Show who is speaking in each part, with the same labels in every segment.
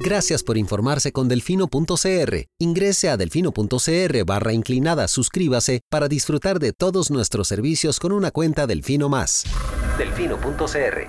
Speaker 1: Gracias por informarse con delfino.cr. Ingrese a delfino.cr barra inclinada, suscríbase para disfrutar de todos nuestros servicios con una cuenta Delfino Más. Delfino.cr.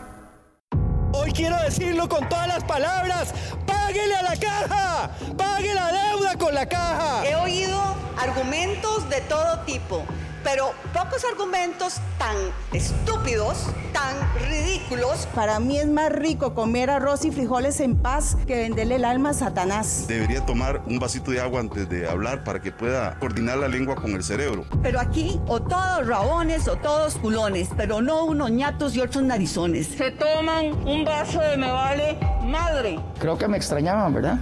Speaker 2: Hoy quiero decirlo con todas las palabras. ¡Páguele a la caja! ¡Pague la deuda con la caja!
Speaker 3: He oído argumentos de todo tipo pero pocos argumentos tan estúpidos, tan ridículos.
Speaker 4: Para mí es más rico comer arroz y frijoles en paz que venderle el alma a Satanás.
Speaker 5: Debería tomar un vasito de agua antes de hablar para que pueda coordinar la lengua con el cerebro.
Speaker 3: Pero aquí, o todos rabones o todos culones, pero no unos ñatos y otros narizones.
Speaker 6: Se toman un vaso de me vale madre.
Speaker 7: Creo que me extrañaban, ¿verdad?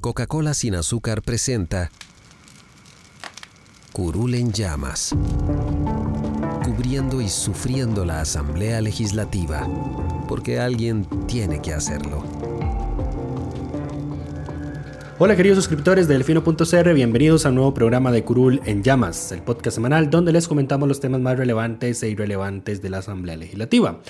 Speaker 1: Coca-Cola sin azúcar presenta Curul en llamas, cubriendo y sufriendo la Asamblea Legislativa, porque alguien tiene que hacerlo.
Speaker 8: Hola queridos suscriptores de Delfino.cr, bienvenidos a un nuevo programa de Curul en Llamas, el podcast semanal donde les comentamos los temas más relevantes e irrelevantes de la Asamblea Legislativa.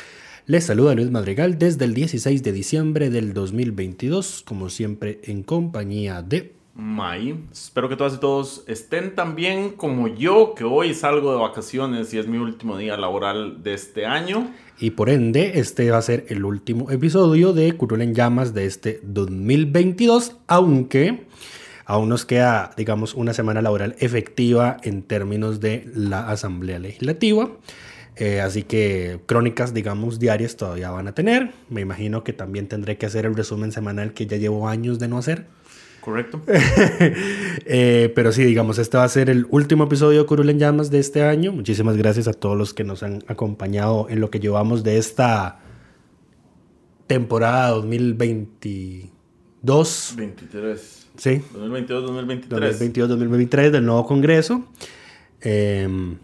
Speaker 8: Les saluda Luis Madrigal desde el 16 de diciembre del 2022, como siempre en compañía de
Speaker 9: May. Espero que todas y todos estén tan bien como yo, que hoy salgo de vacaciones y es mi último día laboral de este año.
Speaker 8: Y por ende, este va a ser el último episodio de Curul en Llamas de este 2022, aunque aún nos queda, digamos, una semana laboral efectiva en términos de la Asamblea Legislativa. Eh, así que crónicas, digamos, diarias todavía van a tener. Me imagino que también tendré que hacer el resumen semanal que ya llevo años de no hacer.
Speaker 9: Correcto.
Speaker 8: Eh, pero sí, digamos, este va a ser el último episodio de Curul en Llamas de este año. Muchísimas gracias a todos los que nos han acompañado en lo que llevamos de esta temporada 2022.
Speaker 9: 23.
Speaker 8: Sí.
Speaker 9: 2022-2023.
Speaker 8: 2022-2023 del nuevo Congreso. Em,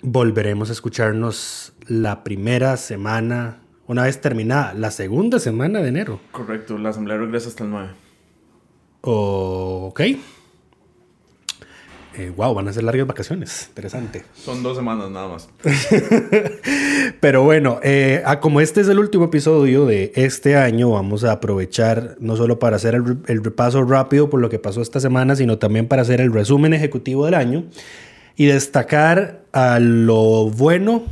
Speaker 8: volveremos a escucharnos la primera semana, una vez terminada, la segunda semana de enero.
Speaker 9: Correcto, la asamblea regresa hasta el 9.
Speaker 8: Ok. Eh, wow, van a ser largas vacaciones. Interesante.
Speaker 9: Son dos semanas nada más.
Speaker 8: Pero bueno, eh, como este es el último episodio de este año, vamos a aprovechar no solo para hacer el, el, repaso rápido por lo que pasó esta semana, sino también para hacer el resumen ejecutivo del año y destacar a lo bueno,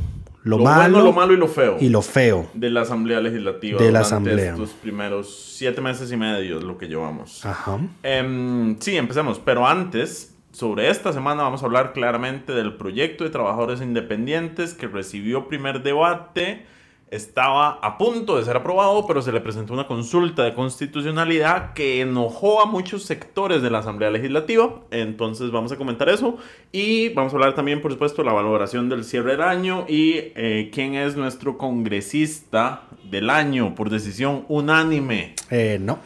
Speaker 8: lo, malo,
Speaker 9: bueno, lo malo y lo feo.
Speaker 8: Y lo feo.
Speaker 9: De la Asamblea Legislativa.
Speaker 8: De la Asamblea.
Speaker 9: Estos primeros siete meses y medio, lo que llevamos.
Speaker 8: Ajá.
Speaker 9: Eh, sí, empecemos. Pero antes, sobre esta semana vamos a hablar claramente del proyecto de trabajadores independientes que recibió primer debate estaba a punto de ser aprobado, pero se le presentó una consulta de constitucionalidad que enojó a muchos sectores de la Asamblea Legislativa. Entonces vamos a comentar eso y vamos a hablar también, por supuesto, de la valoración del cierre del año y eh, quién es nuestro congresista del año por decisión unánime.
Speaker 8: Eh, no.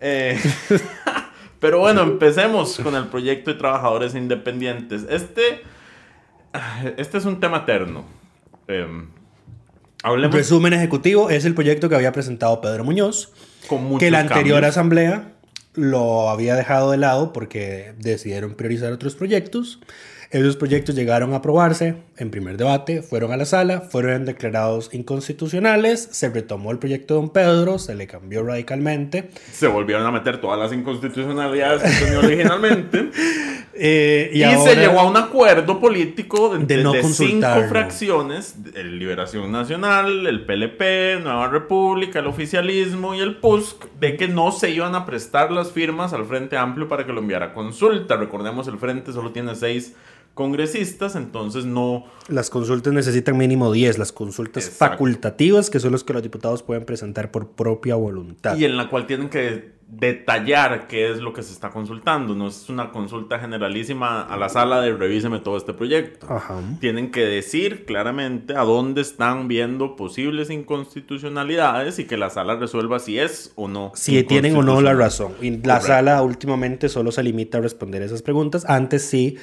Speaker 9: Eh, pero bueno, empecemos con el proyecto de trabajadores independientes. Este, este es un tema eterno.
Speaker 8: Hablemos. Resumen ejecutivo es el proyecto que había presentado Pedro Muñoz,
Speaker 9: Con
Speaker 8: que la anterior
Speaker 9: cambios.
Speaker 8: asamblea lo había dejado de lado porque decidieron priorizar otros proyectos. Esos proyectos llegaron a aprobarse en primer debate, fueron a la sala, fueron declarados inconstitucionales, se retomó el proyecto de Don Pedro, se le cambió radicalmente.
Speaker 9: Se volvieron a meter todas las inconstitucionalidades que tenía originalmente.
Speaker 8: Eh, y,
Speaker 9: y
Speaker 8: ahora,
Speaker 9: se llegó a un acuerdo político de,
Speaker 8: De no
Speaker 9: de cinco fracciones, el Liberación Nacional, el PLP, Nueva República, el oficialismo y el PUSC, de que no se iban a prestar las firmas al Frente Amplio para que lo enviara a consulta. Recordemos, el Frente solo tiene seis congresistas, entonces no...
Speaker 8: Las consultas necesitan mínimo 10, las consultas
Speaker 9: Exacto.
Speaker 8: facultativas, que son las que los diputados pueden presentar por propia voluntad.
Speaker 9: Y en la cual tienen que detallar qué es lo que se está consultando. No es una consulta generalísima a la sala de revíseme todo este proyecto.
Speaker 8: Ajá.
Speaker 9: Tienen que decir claramente a dónde están viendo posibles inconstitucionalidades y que la sala resuelva si es o no.
Speaker 8: Si tienen o no la razón. Y la
Speaker 9: Correcto.
Speaker 8: sala últimamente solo se limita a responder esas preguntas. Antes sí,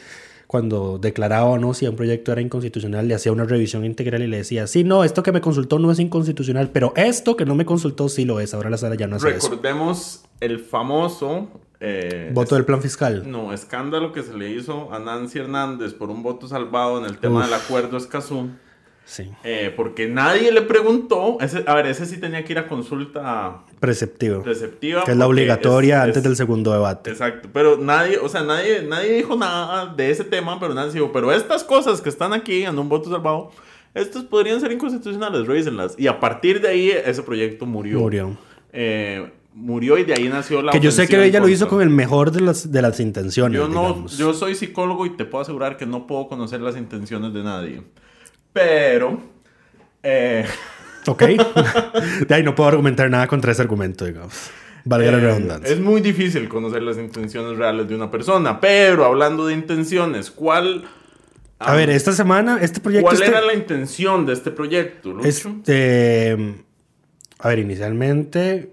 Speaker 8: cuando declaraba o no si un proyecto era inconstitucional, le hacía una revisión integral y le decía, sí, no, esto que me consultó no es inconstitucional, pero esto que no me consultó sí lo es. Ahora la sala ya no hace eso.
Speaker 9: Recordemos el famoso... eh,
Speaker 8: Voto del plan fiscal.
Speaker 9: No, escándalo que se le hizo a Nancy Hernández por un voto salvado en el tema
Speaker 8: Uf.
Speaker 9: del acuerdo Escazú.
Speaker 8: Sí.
Speaker 9: Eh, porque nadie le preguntó. Ese, a ver, ese sí tenía que ir a consulta
Speaker 8: Preceptivo.
Speaker 9: preceptiva.
Speaker 8: que es la obligatoria
Speaker 9: es-
Speaker 8: antes
Speaker 9: es-
Speaker 8: del segundo debate.
Speaker 9: Exacto, pero nadie, o sea, nadie, nadie dijo nada de ese tema, pero nadie dijo, pero estas cosas que están aquí en un voto salvado, estas podrían ser inconstitucionales, revísenlas. Y a partir de ahí ese proyecto murió.
Speaker 8: Murió.
Speaker 9: Eh, murió y de ahí nació la
Speaker 8: Que yo sé que ella lo hizo con el mejor de las, de las intenciones.
Speaker 9: Yo no,
Speaker 8: digamos.
Speaker 9: yo soy psicólogo y te puedo asegurar que no puedo conocer las intenciones de nadie. Pero, eh,
Speaker 8: Ok. de ahí no puedo argumentar nada contra ese argumento, digamos. Valga la
Speaker 9: eh,
Speaker 8: redundancia.
Speaker 9: es muy difícil conocer las intenciones reales de una persona. Pero hablando de intenciones, ¿cuál...
Speaker 8: A ver, esta semana, este proyecto.
Speaker 9: ¿Cuál
Speaker 8: este-
Speaker 9: era la intención de este proyecto, Lucho?
Speaker 8: Este, a ver, inicialmente,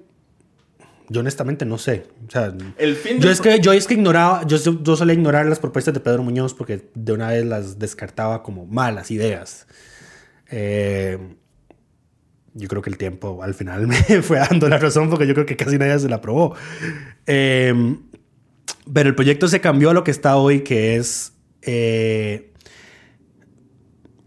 Speaker 8: yo honestamente no sé. O sea,
Speaker 9: El fin
Speaker 8: yo es que yo es que ignoraba, yo, yo solía ignorar las propuestas de Pedro Muñoz porque de una vez las descartaba como malas ideas. Eh, yo creo que el tiempo al final me fue dando la razón porque yo creo que casi nadie se la aprobó. Eh, pero el proyecto se cambió a lo que está hoy, que es eh,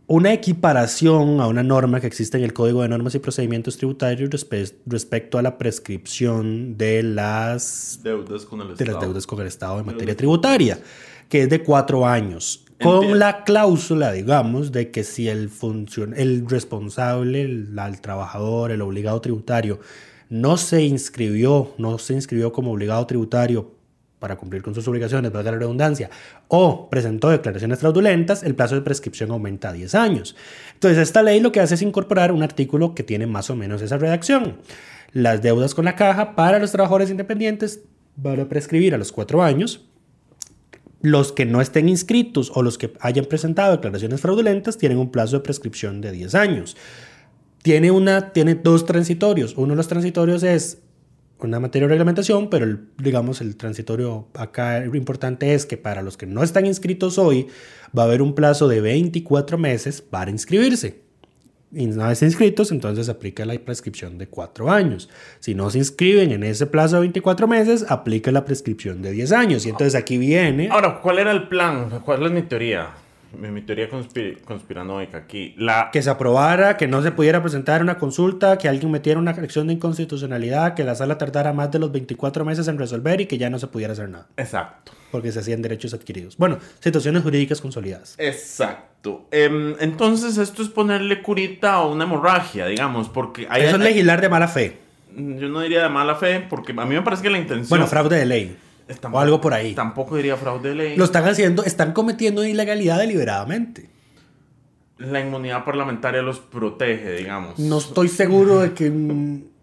Speaker 8: una equiparación a una norma que existe en el Código de Normas y Procedimientos Tributarios respe- respecto a la prescripción de las,
Speaker 9: deudas con el
Speaker 8: de
Speaker 9: Estado.
Speaker 8: las deudas con el Estado en materia tributaria, que es de cuatro años, con la cláusula, digamos, de que si el, el responsable, el, el trabajador, el obligado tributario, no se inscribió, no se inscribió como obligado tributario para cumplir con sus obligaciones, valga la redundancia, o presentó declaraciones fraudulentas, el plazo de prescripción aumenta a 10 años. Entonces, esta ley lo que hace es incorporar un artículo que tiene más o menos esa redacción. Las deudas con la caja para los trabajadores independientes van a prescribir a los cuatro años. Los que no estén inscritos o los que hayan presentado declaraciones fraudulentas tienen un plazo de prescripción de 10 años. Tiene, una, tiene dos transitorios. Uno de los transitorios es una materia de reglamentación, pero el, digamos el transitorio acá lo importante es que para los que no están inscritos hoy va a haber un plazo de 24 meses para inscribirse. Y una vez inscritos, entonces aplica la prescripción de 4 años. Si no se inscriben en ese plazo de 24 meses, aplica la prescripción de 10 años. Y entonces aquí viene...
Speaker 9: Ahora, ¿cuál era el plan? ¿Cuál es mi teoría? Mi, teoría conspir- conspiranoica aquí. La,
Speaker 8: que se aprobara, que no se pudiera presentar una consulta, que alguien metiera una acción de inconstitucionalidad, que la sala tardara más de los 24 meses en resolver y que ya no se pudiera hacer nada,
Speaker 9: Exacto.
Speaker 8: porque se hacían derechos adquiridos. Bueno, situaciones jurídicas consolidadas.
Speaker 9: Exacto. Em, entonces, esto es ponerle curita a una hemorragia, digamos, porque hay,
Speaker 8: Eso es legislar de mala fe.
Speaker 9: Yo no diría de mala fe, porque a mí me parece que la intención.
Speaker 8: Bueno, fraude de ley. O algo por ahí.
Speaker 9: Tampoco diría fraude de ley.
Speaker 8: Lo están haciendo, están cometiendo ilegalidad deliberadamente.
Speaker 9: La inmunidad parlamentaria los protege, digamos.
Speaker 8: No estoy seguro de que...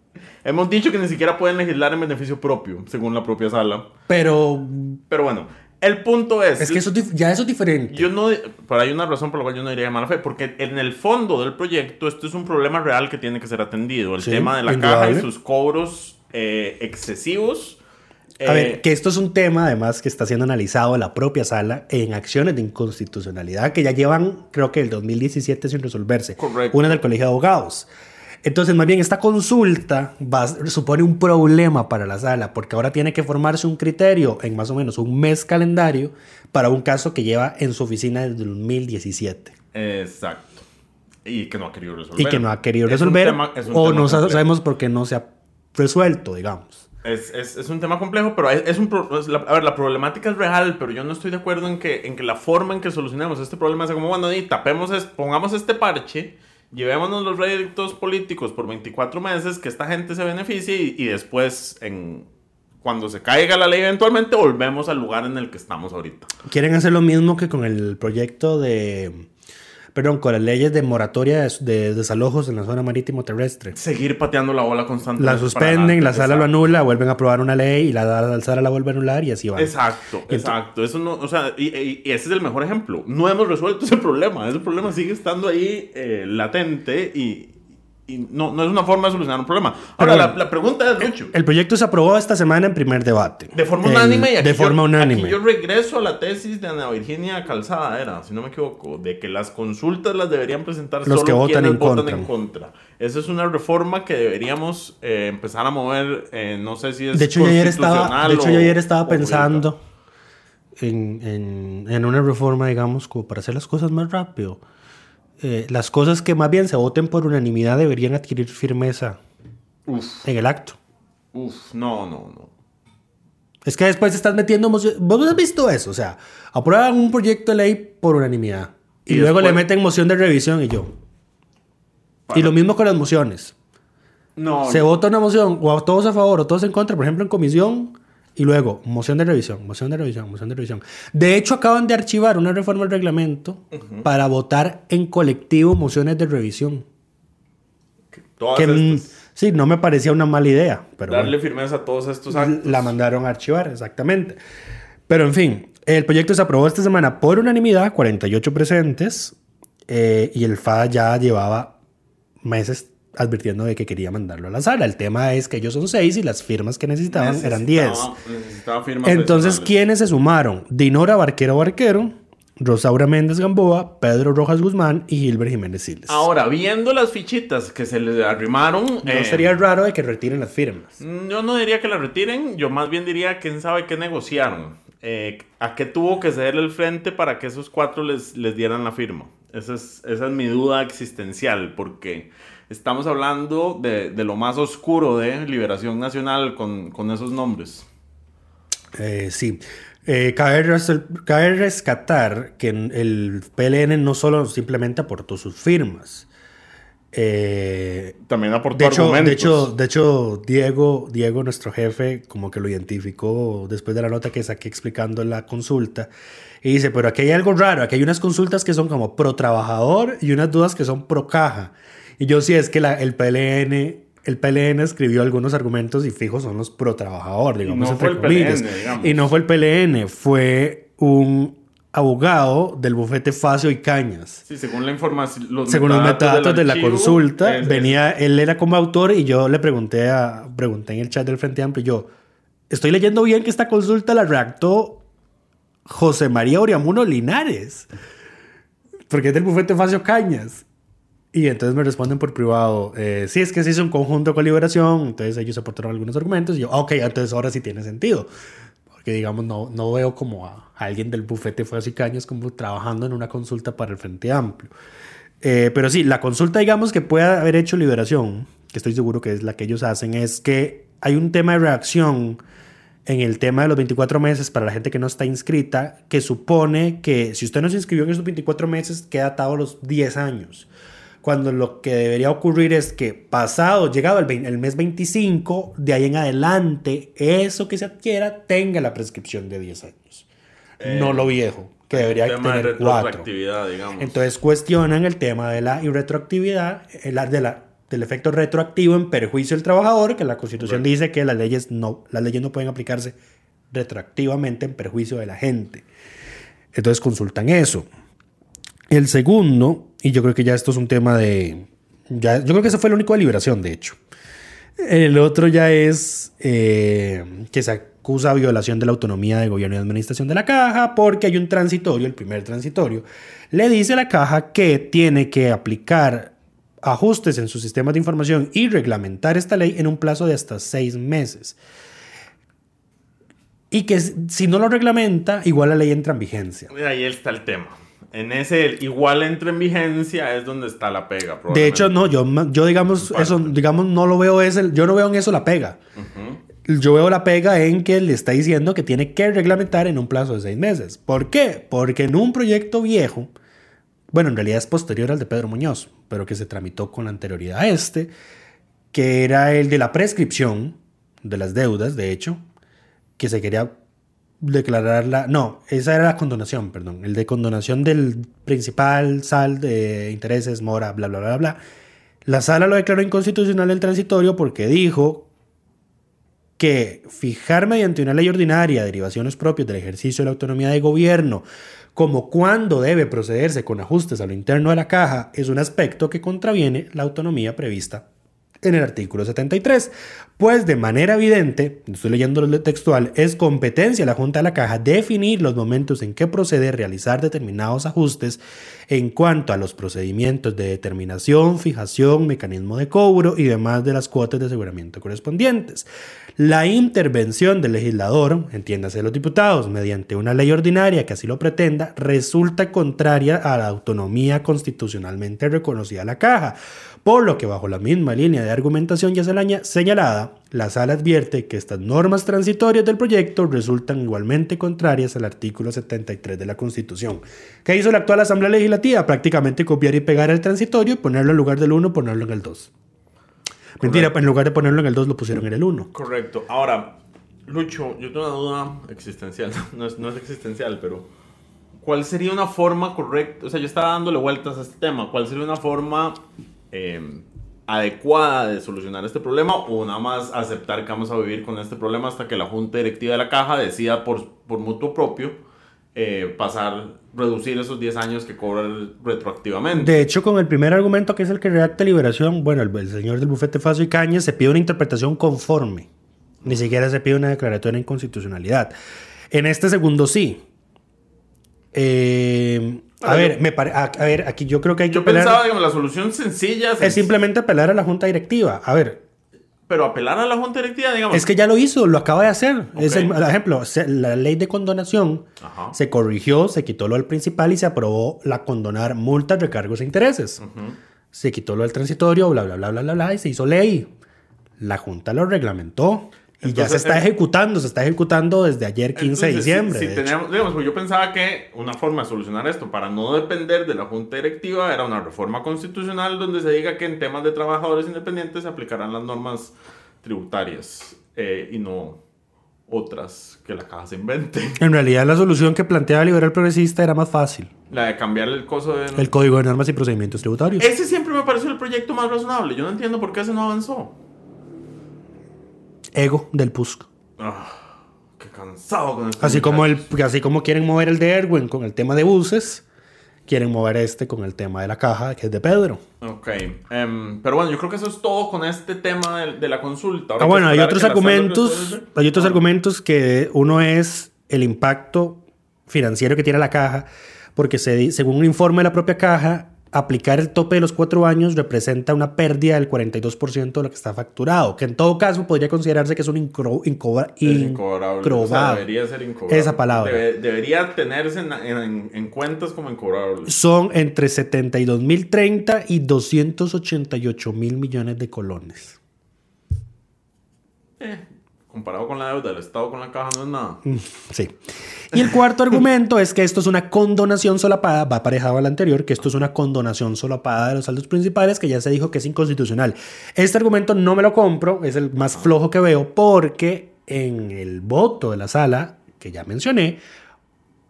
Speaker 9: Hemos dicho que ni siquiera pueden legislar en beneficio propio, según la propia sala.
Speaker 8: Pero
Speaker 9: Pero bueno, el punto es.
Speaker 8: es que eso, ya eso es diferente.
Speaker 9: Yo no, pero hay una razón por la cual yo no diría de mala fe, porque en el fondo del proyecto esto es un problema real que tiene que ser atendido. El
Speaker 8: Sí,
Speaker 9: tema de la caja y sus cobros eh, excesivos.
Speaker 8: A
Speaker 9: Eh,
Speaker 8: ver, que esto es un tema además que está siendo analizado en la propia sala en acciones de inconstitucionalidad que ya llevan, creo que el 2017 sin resolverse.
Speaker 9: Correcto.
Speaker 8: Una del Colegio de Abogados. Entonces, más bien, esta consulta va, supone un problema para la sala, porque ahora tiene que formarse un criterio en más o menos un mes calendario para un caso que lleva en su oficina desde el 2017
Speaker 9: Exacto. Y que no ha querido resolver.
Speaker 8: y que no ha querido resolver
Speaker 9: tema-
Speaker 8: o no
Speaker 9: complejo.
Speaker 8: sabemos por qué no se ha resuelto, digamos.
Speaker 9: Es, es, es un tema complejo, pero es, un pro- la- a ver, la problemática es real, pero yo no estoy de acuerdo en que, en que la forma en que solucionemos este problema sea como, bueno, y tapemos, es- pongamos este parche, llevémonos los réditos políticos por 24 meses, que esta gente se beneficie y, y después, en, cuando se caiga la ley eventualmente, volvemos al lugar en el que estamos ahorita.
Speaker 8: Quieren hacer lo mismo que con el proyecto de. Perdón, con las leyes de moratoria de, de desalojos en la zona marítimo terrestre.
Speaker 9: Seguir pateando la bola constantemente.
Speaker 8: La suspenden, la sala lo
Speaker 9: exacto.
Speaker 8: anula, vuelven a aprobar una ley y la, la sala la vuelve a anular y así va.
Speaker 9: Exacto, exacto. Eso no, o sea, y, y- y ese es el mejor ejemplo. No hemos resuelto ese problema. Ese problema sigue estando ahí eh, latente y, y no, no es una forma de solucionar un problema. Ahora, la, pregunta es, Lucho.
Speaker 8: El proyecto se aprobó esta semana en primer debate.
Speaker 9: De forma
Speaker 8: El-
Speaker 9: unánime y aquí
Speaker 8: De
Speaker 9: yo-
Speaker 8: forma unánime.
Speaker 9: Aquí yo regreso a la tesis de Ana Virginia Calzada, era, si no me equivoco, de que las consultas las deberían presentar
Speaker 8: Los
Speaker 9: solo
Speaker 8: que votan
Speaker 9: quienes
Speaker 8: en
Speaker 9: votan
Speaker 8: contra.
Speaker 9: en contra. Esa es una reforma que deberíamos eh, empezar a mover, eh, no sé si es
Speaker 8: De hecho, yo ayer estaba,
Speaker 9: constitucional
Speaker 8: de hecho, yo ayer estaba pensando en, en, en una reforma, digamos, como para hacer las cosas más rápido. Eh, las cosas que más bien se voten por unanimidad deberían adquirir firmeza
Speaker 9: Uf,
Speaker 8: en el acto.
Speaker 9: uf, no, no, no.
Speaker 8: Es que después estás metiendo moción- Vos no has visto eso, o sea, aprueban un proyecto de ley por unanimidad y,
Speaker 9: Y
Speaker 8: luego le meten moción de revisión y yo. Y lo mismo con las mociones.
Speaker 9: No,
Speaker 8: Se vota una moción o a todos a favor o todos en contra, por ejemplo, en comisión, y luego moción de revisión, moción de revisión, moción de revisión. De hecho, acaban de archivar una reforma del reglamento para votar en colectivo mociones de revisión.
Speaker 9: todas
Speaker 8: Que mm,
Speaker 9: estas-
Speaker 8: sí, no me parecía una mala idea, pero
Speaker 9: darle
Speaker 8: bueno,
Speaker 9: firmeza a todos estos actos.
Speaker 8: la mandaron a archivar, exactamente. Pero en fin, el proyecto se aprobó esta semana por unanimidad, 48 presentes, eh, y el FA ya llevaba meses advirtiendo de que quería mandarlo a la sala. El tema es que ellos son seis y las firmas que necesitaban eran 10.
Speaker 9: Necesitaba- firmas
Speaker 8: Entonces. ¿quiénes se sumaron? Dinora Barquero Barquero, Rosaura Méndez Gamboa, Pedro Rojas Guzmán y Gilbert Jiménez Siles.
Speaker 9: Ahora, viendo las fichitas que se le arrimaron.
Speaker 8: no
Speaker 9: eh,
Speaker 8: sería raro de que retiren las firmas.
Speaker 9: Yo no diría que la retiren, yo más bien diría quién sabe qué negociaron. Eh, ¿A qué tuvo que cederle el frente para que esos cuatro les, les dieran la firma? Esa es, esa es mi duda existencial, porque estamos hablando de, de lo más oscuro de Liberación Nacional con, con esos nombres.
Speaker 8: Eh, sí. Eh, cabe, res- cabe rescatar que el PLN no solo simplemente aportó sus firmas. Eh,
Speaker 9: También aportó
Speaker 8: de, hecho,
Speaker 9: argumentos.
Speaker 8: de, hecho, de hecho, Diego, Diego, nuestro jefe, como que lo identificó después de la nota que saqué explicando la consulta. Y dice, pero aquí hay algo raro, aquí hay unas consultas que son como pro trabajador y unas dudas que son pro caja. Y yo sí es que la- el PLN, el PLN escribió algunos argumentos y fijos son los pro trabajador, digamos,
Speaker 9: no
Speaker 8: entre
Speaker 9: fue el. PLN, digamos.
Speaker 8: Y no fue el PLN, fue un abogado del bufete Facio y Cañas.
Speaker 9: Sí, según la información. Los
Speaker 8: Según los metadatos de la consulta,
Speaker 9: es-
Speaker 8: venía, él era como autor y yo le pregunté, a, pregunté en el chat del Frente Amplio, yo, estoy leyendo bien que esta consulta la redactó José María Oriamuno Linares, porque es del bufete Facio Cañas. Y entonces me responden por privado, eh, sí, es que se hizo un conjunto con Liberación, entonces ellos aportaron algunos argumentos y yo, "Ah, ok, entonces ahora sí tiene sentido. Porque digamos, no, no veo como a, alguien del bufete Facio Cañas como trabajando en una consulta para el Frente Amplio. Eh, pero sí, la consulta, digamos, que pueda haber hecho Liberación, que estoy seguro que es la que ellos hacen, es que hay un tema de reacción en el tema de los 24 meses para la gente que no está inscrita, que supone que si usted no se inscribió en esos 24 meses, queda atado a los 10 años. Cuando lo que debería ocurrir es que pasado, llegado el, mes 25, de ahí en adelante, eso que se adquiera tenga la prescripción de 10 años. no lo viejo, que debería
Speaker 9: tema de
Speaker 8: tener 4.
Speaker 9: retroactividad, digamos.
Speaker 8: Entonces cuestionan el tema de la irretroactividad, el, de la, del efecto retroactivo en perjuicio del trabajador, que la Constitución dice que las leyes, no, las leyes no pueden aplicarse retroactivamente en perjuicio de la gente. Entonces consultan eso. El segundo, y yo creo que ya esto es un tema de... Ya, yo creo que ese fue el único de liberación, de hecho. El otro ya es eh, que se acusa violación de la autonomía de gobierno y administración de la caja porque hay un transitorio, el primer transitorio, le dice a la caja que tiene que aplicar ajustes en sus sistemas de información y reglamentar esta ley en un plazo de hasta seis meses. Y que si no lo reglamenta, igual la ley entra en vigencia.
Speaker 9: Ahí está el tema. En ese igual entra en vigencia es donde está la pega.
Speaker 8: De hecho, no, yo, yo digamos, eso, digamos, no lo veo, ese, yo no veo en eso la pega. Yo veo la pega en que le está diciendo que tiene que reglamentar en un plazo de seis meses. ¿Por qué? Porque en un proyecto viejo, bueno, en realidad es posterior al de Pedro Muñoz, pero que se tramitó con anterioridad a este, que era el de la prescripción de las deudas, de hecho, que se quería declarar la... No, esa era la condonación, perdón. El de condonación del principal, sal de intereses, mora, bla, bla, bla, bla. La sala lo declaró inconstitucional el transitorio porque dijo que fijar mediante una ley ordinaria derivaciones propias del ejercicio de la autonomía de gobierno, como cuándo debe procederse con ajustes a lo interno de la caja, es un aspecto que contraviene la autonomía prevista en el artículo 73, pues de manera evidente, estoy leyendo lo textual, es competencia de la Junta de la Caja definir los momentos en que procede realizar determinados ajustes en cuanto a los procedimientos de determinación, fijación, mecanismo de cobro y demás de las cuotas de aseguramiento correspondientes. La intervención del legislador, entiéndase de los diputados, mediante una ley ordinaria que así lo pretenda, resulta contraria a la autonomía constitucionalmente reconocida a la caja, por lo que bajo la misma línea de argumentación ya señalada, la sala advierte que estas normas transitorias del proyecto resultan igualmente contrarias al artículo 73 de la Constitución. ¿Qué hizo la actual Asamblea Legislativa? Prácticamente copiar y pegar el transitorio y ponerlo en lugar del 1, ponerlo en el 2. Mentira, en lugar de ponerlo en el 2 lo pusieron en el 1.
Speaker 9: Correcto. Ahora, Lucho, yo tengo una duda existencial. No es, no es existencial, pero ¿cuál sería una forma correcta? O sea, yo estaba dándole vueltas a este tema. ¿Cuál sería una forma eh, adecuada de solucionar este problema o nada más aceptar que vamos a vivir con este problema hasta que la junta directiva de la caja decida por, por mutuo propio eh, pasar, reducir esos 10 años que cobran retroactivamente.
Speaker 8: De hecho, con el primer argumento que es el que redacta Liberación, bueno, el, señor del bufete Faso y Cañas se pide una interpretación conforme. Ni siquiera se pide una declaratoria de inconstitucionalidad. En este segundo sí. Eh, a ver, me a, ver, aquí yo creo que hay que
Speaker 9: Yo pensaba, que la solución sencilla...
Speaker 8: Es simplemente apelar a la junta directiva. A ver,
Speaker 9: pero apelar a la Junta Directiva, digamos.
Speaker 8: Es que ya lo hizo, lo acaba de hacer. Es el, ejemplo, la ley de condonación se corrigió, se quitó lo del principal y se aprobó la condonar multas, recargos e intereses. Se quitó lo del transitorio, bla, bla, bla, bla, bla, bla, y se hizo ley. La Junta lo reglamentó. Y ya se está ejecutando, se está ejecutando desde ayer 15 de diciembre.
Speaker 9: Si, tenemos, digamos, pues yo pensaba que una forma de solucionar esto para no depender de la Junta Directiva era una reforma constitucional donde se diga que en temas de trabajadores independientes se aplicarán las normas tributarias eh, y no otras que la caja se invente.
Speaker 8: En realidad la solución que planteaba Liberal Progresista era más fácil.
Speaker 9: La de cambiar el coso de...
Speaker 8: El Código de Normas y Procedimientos Tributarios.
Speaker 9: Ese siempre me pareció el proyecto más razonable. Yo no entiendo por qué ese no avanzó
Speaker 8: ego del PUSC.
Speaker 9: Ah, qué cansado con
Speaker 8: así como, el, así como quieren mover el de Erwin con el tema de buses, quieren mover este con el tema de la caja, que es de Pedro.
Speaker 9: Ok. Em, pero bueno, yo creo que eso es todo con este tema de, la consulta.
Speaker 8: ah, bueno, hay otros argumentos. Hay otros argumentos que uno es el impacto financiero que tiene la caja, porque se, según un informe de la propia caja, aplicar el tope de los cuatro años representa una pérdida del 42% de lo que está facturado, que en todo caso podría considerarse que es un incro,
Speaker 9: incobrable. debería ser incobrable.
Speaker 8: Esa palabra.
Speaker 9: debería tenerse en, en, cuentas como incobrable.
Speaker 8: Son entre 72.030 y 288 mil millones de colones.
Speaker 9: Eh, comparado con la deuda del Estado con la caja no es nada. Mm,
Speaker 8: sí. Y el cuarto argumento es que esto es una condonación solapada, va aparejado al anterior, que esto es una condonación solapada de los saldos principales, que ya se dijo que es inconstitucional. Este argumento no me lo compro, es el más flojo que veo, porque en el voto de la sala, que ya mencioné,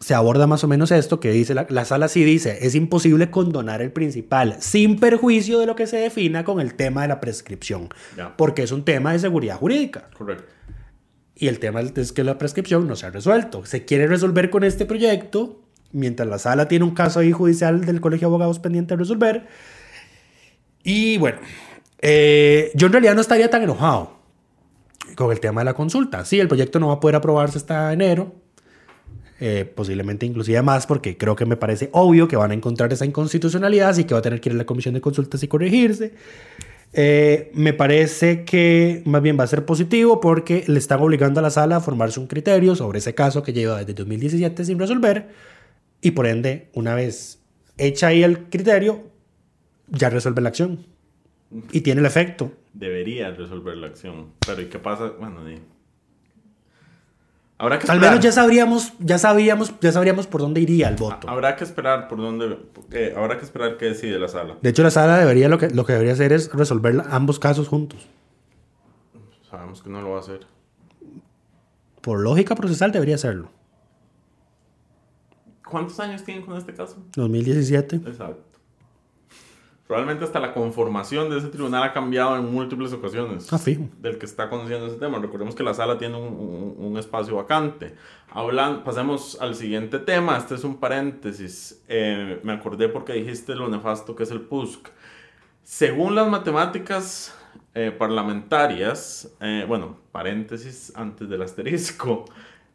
Speaker 8: se aborda más o menos esto que dice la, la, sala sí dice es imposible condonar el principal sin perjuicio de lo que se defina con el tema de la prescripción porque es un tema de seguridad jurídica
Speaker 9: correcto
Speaker 8: y el tema es que la prescripción no se ha resuelto. Se quiere resolver con este proyecto, mientras la sala tiene un caso ahí judicial del Colegio de Abogados pendiente de resolver. Y bueno, eh, yo en realidad no estaría tan enojado con el tema de la consulta. Sí, el proyecto no va a poder aprobarse hasta enero. Eh, posiblemente inclusive más porque creo que me parece obvio que van a encontrar esa inconstitucionalidad y que va a tener que ir a la comisión de consultas y corregirse. Eh, me parece que más bien va a ser positivo porque le están obligando a la sala a formarse un criterio sobre ese caso que lleva desde 2017 sin resolver y por ende, una vez hecha ahí el criterio, ya resuelve la acción y tiene el efecto.
Speaker 9: Debería resolver la acción, pero ¿y qué pasa? Bueno,
Speaker 8: al menos ya sabríamos, ya sabíamos, ya sabríamos por dónde iría el voto.
Speaker 9: Habrá que esperar por dónde, eh, habrá que esperar qué decide la sala.
Speaker 8: De hecho, la sala debería lo que, lo que debería hacer es resolver ambos casos juntos.
Speaker 9: Sabemos que no lo va a hacer.
Speaker 8: Por lógica procesal debería hacerlo.
Speaker 9: ¿Cuántos años tienen con este caso?
Speaker 8: 2017.
Speaker 9: Exacto. Probablemente hasta la conformación de ese tribunal ha cambiado en múltiples ocasiones.
Speaker 8: Ah, fijo.
Speaker 9: Del que está conociendo ese tema. Recordemos que la sala tiene un, un, espacio vacante. Hablan, pasemos al siguiente tema. Este es un paréntesis. Eh, me acordé porque dijiste lo nefasto que es el PUSC. Según las matemáticas eh, parlamentarias, eh, bueno, paréntesis antes del asterisco,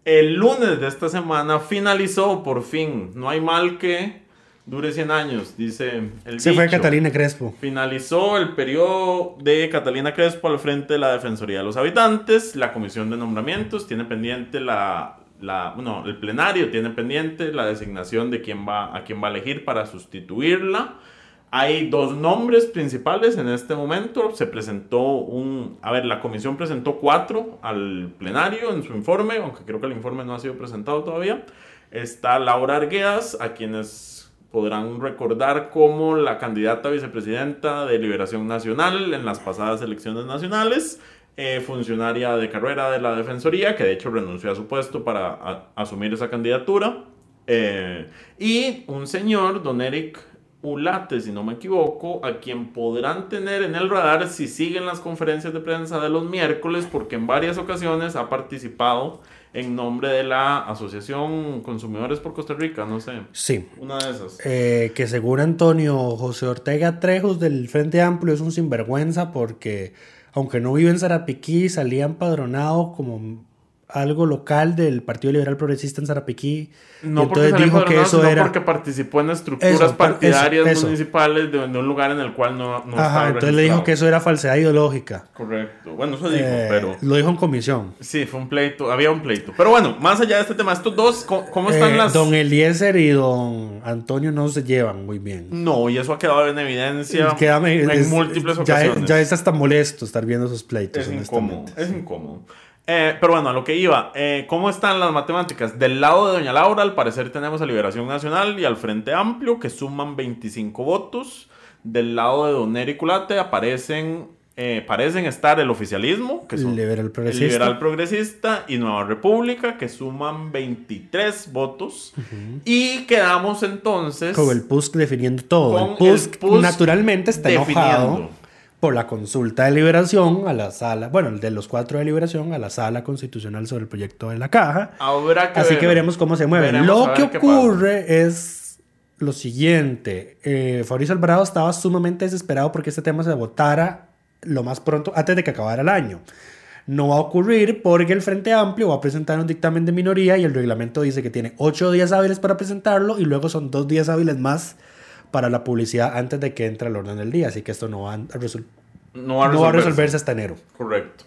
Speaker 9: el lunes de esta semana finalizó por fin, no hay mal que dure 100 años, dice el
Speaker 8: Se fue. Catalina Crespo.
Speaker 9: Finalizó el periodo de Catalina Crespo al frente de la Defensoría de los Habitantes. La Comisión de Nombramientos tiene pendiente la, la bueno, el plenario tiene pendiente la designación de quién va a quién va a elegir para sustituirla. Hay dos nombres principales en este momento. Se presentó un, a ver, la comisión presentó cuatro al plenario en su informe, aunque creo que el informe no ha sido presentado todavía. Está Laura Arguedas, a quienes podrán recordar como la candidata vicepresidenta de Liberación Nacional en las pasadas elecciones nacionales, eh, funcionaria de carrera de la Defensoría, que de hecho renunció a su puesto para a- asumir esa candidatura, eh, y un señor, don Eric Ulate, si no me equivoco, a quien podrán tener en el radar si siguen las conferencias de prensa de los miércoles, porque en varias ocasiones ha participado en nombre de la Asociación Consumidores por Costa Rica, no sé.
Speaker 8: Sí.
Speaker 9: Una de esas.
Speaker 8: Eh, que según Antonio José Ortega Trejos del Frente Amplio es un sinvergüenza porque aunque no vive en Zarapiquí, salía empadronado como algo local del Partido Liberal Progresista en Zarapiquí.
Speaker 9: No
Speaker 8: entonces dijo que eso era...
Speaker 9: porque participó en estructuras
Speaker 8: Eso, par- eso,
Speaker 9: partidarias
Speaker 8: eso.
Speaker 9: municipales de, de un lugar en el cual no, no
Speaker 8: Ajá, entonces le dijo que eso era falsedad ideológica.
Speaker 9: Correcto. Bueno, eso dijo,
Speaker 8: Eh,
Speaker 9: pero...
Speaker 8: Lo dijo en comisión.
Speaker 9: Sí, fue un pleito, había un pleito. Pero bueno, más allá de este tema, estos dos, ¿cómo, cómo están
Speaker 8: Eh,
Speaker 9: las...?
Speaker 8: Don Eliezer y don Antonio no se llevan muy bien.
Speaker 9: No, y eso ha quedado en evidencia
Speaker 8: Quédame-
Speaker 9: en
Speaker 8: es-
Speaker 9: múltiples
Speaker 8: ya,
Speaker 9: ocasiones.
Speaker 8: ya es hasta molesto estar viendo esos pleitos.
Speaker 9: es incómodo, es incómodo. Eh, pero bueno, a lo que iba, eh, ¿cómo están las matemáticas? Del lado de Doña Laura, al parecer tenemos a Liberación Nacional y al Frente Amplio, que suman 25 votos. Del lado de Don Eric Ulate aparecen, eh, parecen estar el oficialismo, que son
Speaker 8: Liberal
Speaker 9: el
Speaker 8: progresista.
Speaker 9: Liberal Progresista y Nueva República, que suman 23 votos. Y quedamos entonces...
Speaker 8: Con el PUSC definiendo todo.
Speaker 9: Con
Speaker 8: el PUSC,
Speaker 9: el PUSC
Speaker 8: naturalmente está
Speaker 9: definiendo.
Speaker 8: enojado por la consulta de liberación a la sala, bueno, de los cuatro de liberación a la sala constitucional sobre el proyecto de la caja.
Speaker 9: Que
Speaker 8: Así
Speaker 9: ver.
Speaker 8: que veremos cómo se mueve. Lo que ocurre es lo siguiente. Eh, Alvarado estaba sumamente desesperado porque este tema se votara lo más pronto, antes de que acabara el año. No va a ocurrir porque el Frente Amplio va a presentar un dictamen de minoría y el reglamento dice que tiene ocho días hábiles para presentarlo y luego son dos días hábiles más para la publicidad antes de que entre al orden del día. Así que esto no va a, resol-
Speaker 9: No va a
Speaker 8: no va a
Speaker 9: resolverse.
Speaker 8: hasta enero.
Speaker 9: Correcto.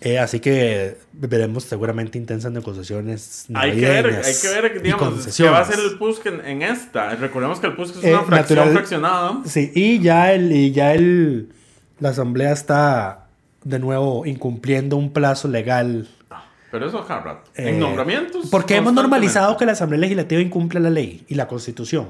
Speaker 8: Eh, así que veremos seguramente intensas negociaciones.
Speaker 9: Hay que ver, hay que ver, digamos, qué va a hacer el PUSC en, en esta. Recordemos que el PUSC es
Speaker 8: Eh,
Speaker 9: una fracción
Speaker 8: natural-
Speaker 9: fraccionada.
Speaker 8: Sí, y ya, el, y ya el, la asamblea está de nuevo incumpliendo un plazo legal.
Speaker 9: Pero eso cada rato.
Speaker 8: eh,
Speaker 9: en nombramientos.
Speaker 8: Porque hemos normalizado que la asamblea legislativa incumple la ley y la constitución.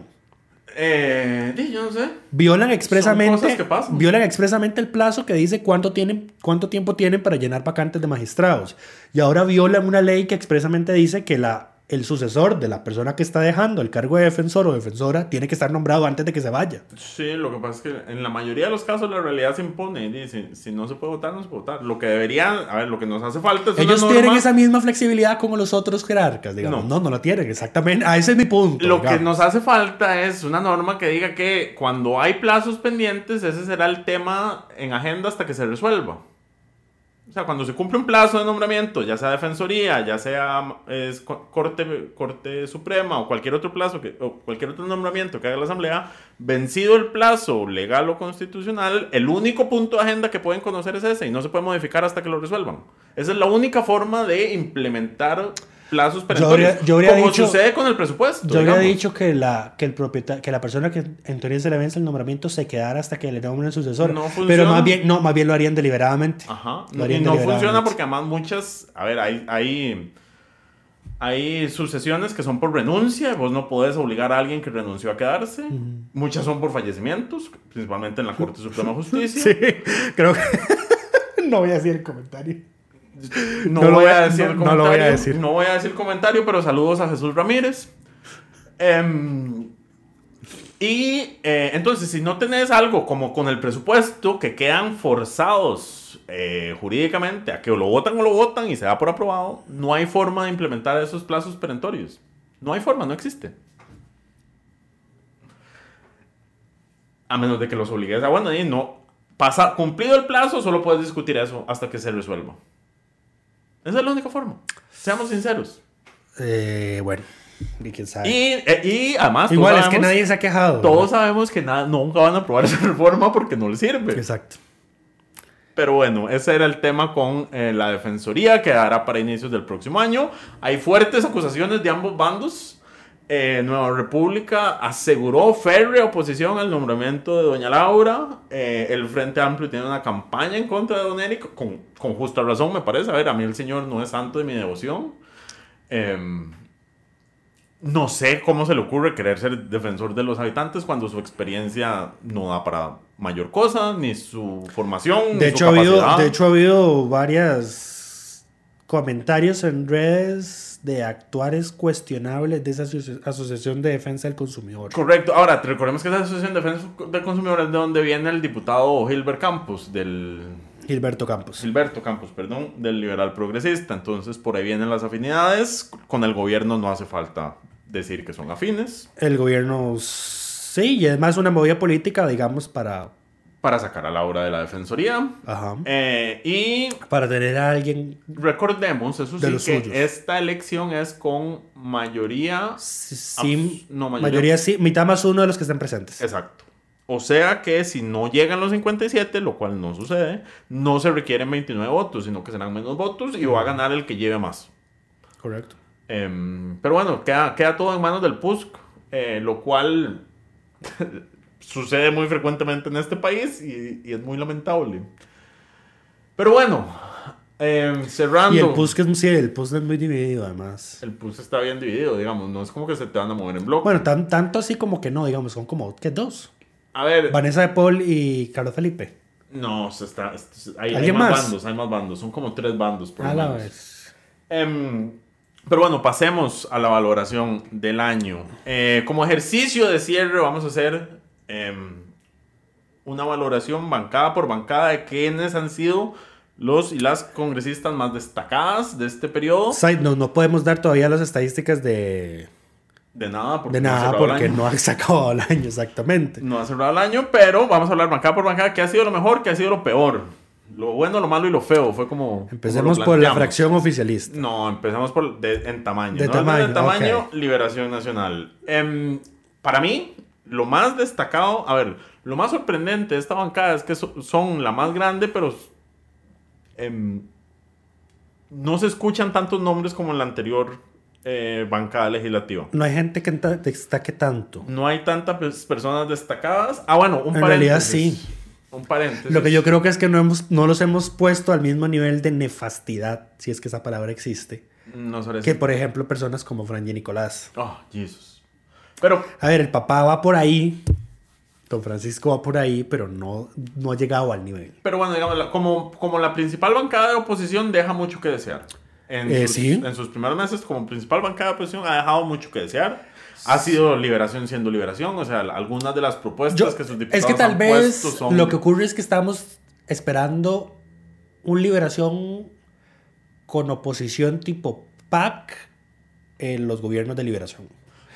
Speaker 9: Eh, yo no sé.
Speaker 8: Violan expresamente,
Speaker 9: cosas que pasan.
Speaker 8: violan expresamente el plazo que dice cuánto, tienen, cuánto tiempo tienen para llenar vacantes de magistrados. Y ahora violan una ley que expresamente dice que la, el sucesor de la persona que está dejando el cargo de defensor o defensora tiene que estar nombrado antes de que se vaya.
Speaker 9: Sí, lo que pasa es que en la mayoría de los casos la realidad se impone. Dice, si no se puede votar, no se puede votar. Lo que deberían, a ver, lo que nos hace falta es
Speaker 8: Ellos
Speaker 9: una
Speaker 8: tienen
Speaker 9: norma.
Speaker 8: esa misma flexibilidad como los otros jerarcas, digamos. No,
Speaker 9: No.
Speaker 8: no, la tienen, exactamente. Ah, ese es mi punto.
Speaker 9: Lo que nos hace falta es una norma que diga que cuando hay plazos pendientes, ese será el tema en agenda hasta que se resuelva. O sea, cuando se cumple un plazo de nombramiento, ya sea defensoría, ya sea es, co- corte, corte suprema o cualquier otro plazo, que, o cualquier otro nombramiento que haga la asamblea, vencido el plazo legal o constitucional, el único punto de agenda que pueden conocer es ese y no se puede modificar hasta que lo resuelvan. Esa es la única forma de implementar plazos perentorios.
Speaker 8: habría- yo habría dicho-
Speaker 9: sucede con el presupuesto.
Speaker 8: Yo
Speaker 9: digamos.
Speaker 8: dicho que la, que el propietario, que la persona que en teoría se le vence el nombramiento se quedara hasta que le nombren sucesor.
Speaker 9: No
Speaker 8: pero
Speaker 9: funciona.
Speaker 8: más bien, no, más bien lo harían deliberadamente.
Speaker 9: Ajá.
Speaker 8: Lo
Speaker 9: No, y
Speaker 8: harían
Speaker 9: no
Speaker 8: deliberadamente.
Speaker 9: funciona porque además muchas, a ver, hay, hay, hay sucesiones que son por renuncia, vos no podés obligar a alguien que renunció a quedarse. Muchas son por fallecimientos, principalmente en la Corte Suprema de Justicia.
Speaker 8: Sí, creo que. no voy a decir el comentario.
Speaker 9: No, voy
Speaker 8: voy
Speaker 9: a decir
Speaker 8: no- no lo
Speaker 9: comentario.
Speaker 8: voy a decir.
Speaker 9: No voy a decir comentario, pero saludos a Jesús Ramírez. Em, y eh, entonces, si no tenés algo como con el presupuesto, que quedan forzados eh, jurídicamente a que o lo votan o lo votan y se da por aprobado, no hay forma de implementar esos plazos perentorios. No hay forma, no existe. A menos de que los obligues a, bueno, y no. pasa, cumplido el plazo, solo puedes discutir eso hasta que se resuelva. Esa es la única forma. Seamos sinceros.
Speaker 8: Eh, bueno, y quién sabe.
Speaker 9: Y, eh, y además,
Speaker 8: Igual es que nadie se ha quejado.
Speaker 9: Todos
Speaker 8: ¿verdad?
Speaker 9: sabemos que nada, nunca van a aprobar esa reforma porque no les sirve.
Speaker 8: Exacto.
Speaker 9: Pero bueno, ese era el tema con eh, la Defensoría, que dará para inicios del próximo año. Hay fuertes acusaciones de ambos bandos. Eh, Nueva República aseguró férrea oposición al nombramiento de Doña Laura. Eh, el Frente Amplio tiene una campaña en contra de Don Eric, con, con justa razón, me parece. A ver, a mí el señor no es santo de mi devoción. Em, no sé cómo se le ocurre querer ser defensor de los habitantes cuando su experiencia no da para mayor cosa, ni su formación.
Speaker 8: De
Speaker 9: ni
Speaker 8: hecho,
Speaker 9: su
Speaker 8: ha habido, de hecho, ha habido varios comentarios en redes de actuares cuestionables de esa asoci- Asociación de Defensa del Consumidor.
Speaker 9: Correcto. Ahora, te recordemos que esa Asociación de Defensa del Consumidor es de donde viene el diputado Gilbert Campos, del
Speaker 8: Gilberto Campos.
Speaker 9: Gilberto Campos, perdón, del liberal progresista. Entonces, por ahí vienen las afinidades. Con el gobierno no hace falta decir que son afines
Speaker 8: El gobierno, sí, y además una movida política, digamos, para,
Speaker 9: para sacar a Laura de la defensoría.
Speaker 8: ajá,
Speaker 9: Eh, y
Speaker 8: para tener a alguien
Speaker 9: recordemos, eso sí, que
Speaker 8: suyos.
Speaker 9: esta elección es con mayoría.
Speaker 8: sí,
Speaker 9: no, mayoría-
Speaker 8: mayoría sí, mitad más uno de los que estén presentes.
Speaker 9: Exacto. O sea que si no llegan los 57, lo cual no sucede, no se requieren 29 votos, sino que serán menos votos y va a ganar el que lleve más.
Speaker 8: Correcto.
Speaker 9: Em, pero bueno, queda, queda todo en manos del PUSC, eh, lo cual sucede muy frecuentemente en este país y, y es muy lamentable. Pero bueno, em, cerrando.
Speaker 8: Y el PUSC es, sí, el PUSC es muy dividido, además.
Speaker 9: El PUSC está bien dividido, digamos, no es como que se te van a mover en bloque.
Speaker 8: Bueno, tan, tanto así como que no, digamos, son como, ¿qué? Dos.
Speaker 9: a ver,
Speaker 8: Vanessa de Paul y Carlos Felipe.
Speaker 9: no, se está, hay, hay
Speaker 8: ¿Alguien
Speaker 9: más,
Speaker 8: más?
Speaker 9: bandos, hay más bandos, son como tres bandos por
Speaker 8: A la
Speaker 9: menos.
Speaker 8: vez.
Speaker 9: Em, pero bueno, pasemos a la valoración del año. Eh, como ejercicio de cierre vamos a hacer em, una valoración bancada por bancada de quiénes han sido los y las congresistas más destacadas de este periodo.
Speaker 8: Side note, no podemos dar todavía las estadísticas de,
Speaker 9: De nada, porque
Speaker 8: de
Speaker 9: no ha
Speaker 8: nada porque
Speaker 9: año.
Speaker 8: no han sacado el año exactamente.
Speaker 9: No ha cerrado el año, pero vamos a hablar bancada por bancada. ¿Qué ha sido lo mejor? ¿Qué ha sido lo peor? Lo bueno, lo malo y lo feo. Fue como.
Speaker 8: Empecemos
Speaker 9: como
Speaker 8: por la fracción oficialista.
Speaker 9: No, empezamos por de- en tamaño.
Speaker 8: De
Speaker 9: ¿no?
Speaker 8: tamaño,
Speaker 9: De tamaño. Liberación Nacional. Em, para mí, lo más destacado, a ver, lo más sorprendente de esta bancada es que so- son la más grande, pero em, no se escuchan tantos nombres como en la anterior eh, bancada legislativa.
Speaker 8: No hay gente que destaque tanto.
Speaker 9: No hay tantas pues, personas destacadas. Ah, bueno, un
Speaker 8: En
Speaker 9: paréntesis.
Speaker 8: realidad sí.
Speaker 9: Un paréntesis.
Speaker 8: Lo que yo creo que es que no, hemos, no los hemos puesto al mismo nivel de nefastidad, si es que esa palabra existe,
Speaker 9: No
Speaker 8: que por ejemplo personas como Fran y Nicolás.
Speaker 9: Oh, Jesus. Pero
Speaker 8: A ver, el papá va por ahí, don Francisco va por ahí, pero no, no ha llegado al nivel.
Speaker 9: Pero bueno, digamos, como, como la principal bancada de oposición deja mucho que desear. En,
Speaker 8: Eh,
Speaker 9: sus,
Speaker 8: sí.
Speaker 9: en sus primeros meses como principal bancada de oposición ha dejado mucho que desear. Ha sido liberación siendo liberación. O sea, algunas de las propuestas
Speaker 8: Yo-
Speaker 9: que sus diputados
Speaker 8: es que tal
Speaker 9: han
Speaker 8: vez
Speaker 9: son...
Speaker 8: lo que ocurre es que estamos esperando una liberación con oposición tipo PAC en los gobiernos de liberación.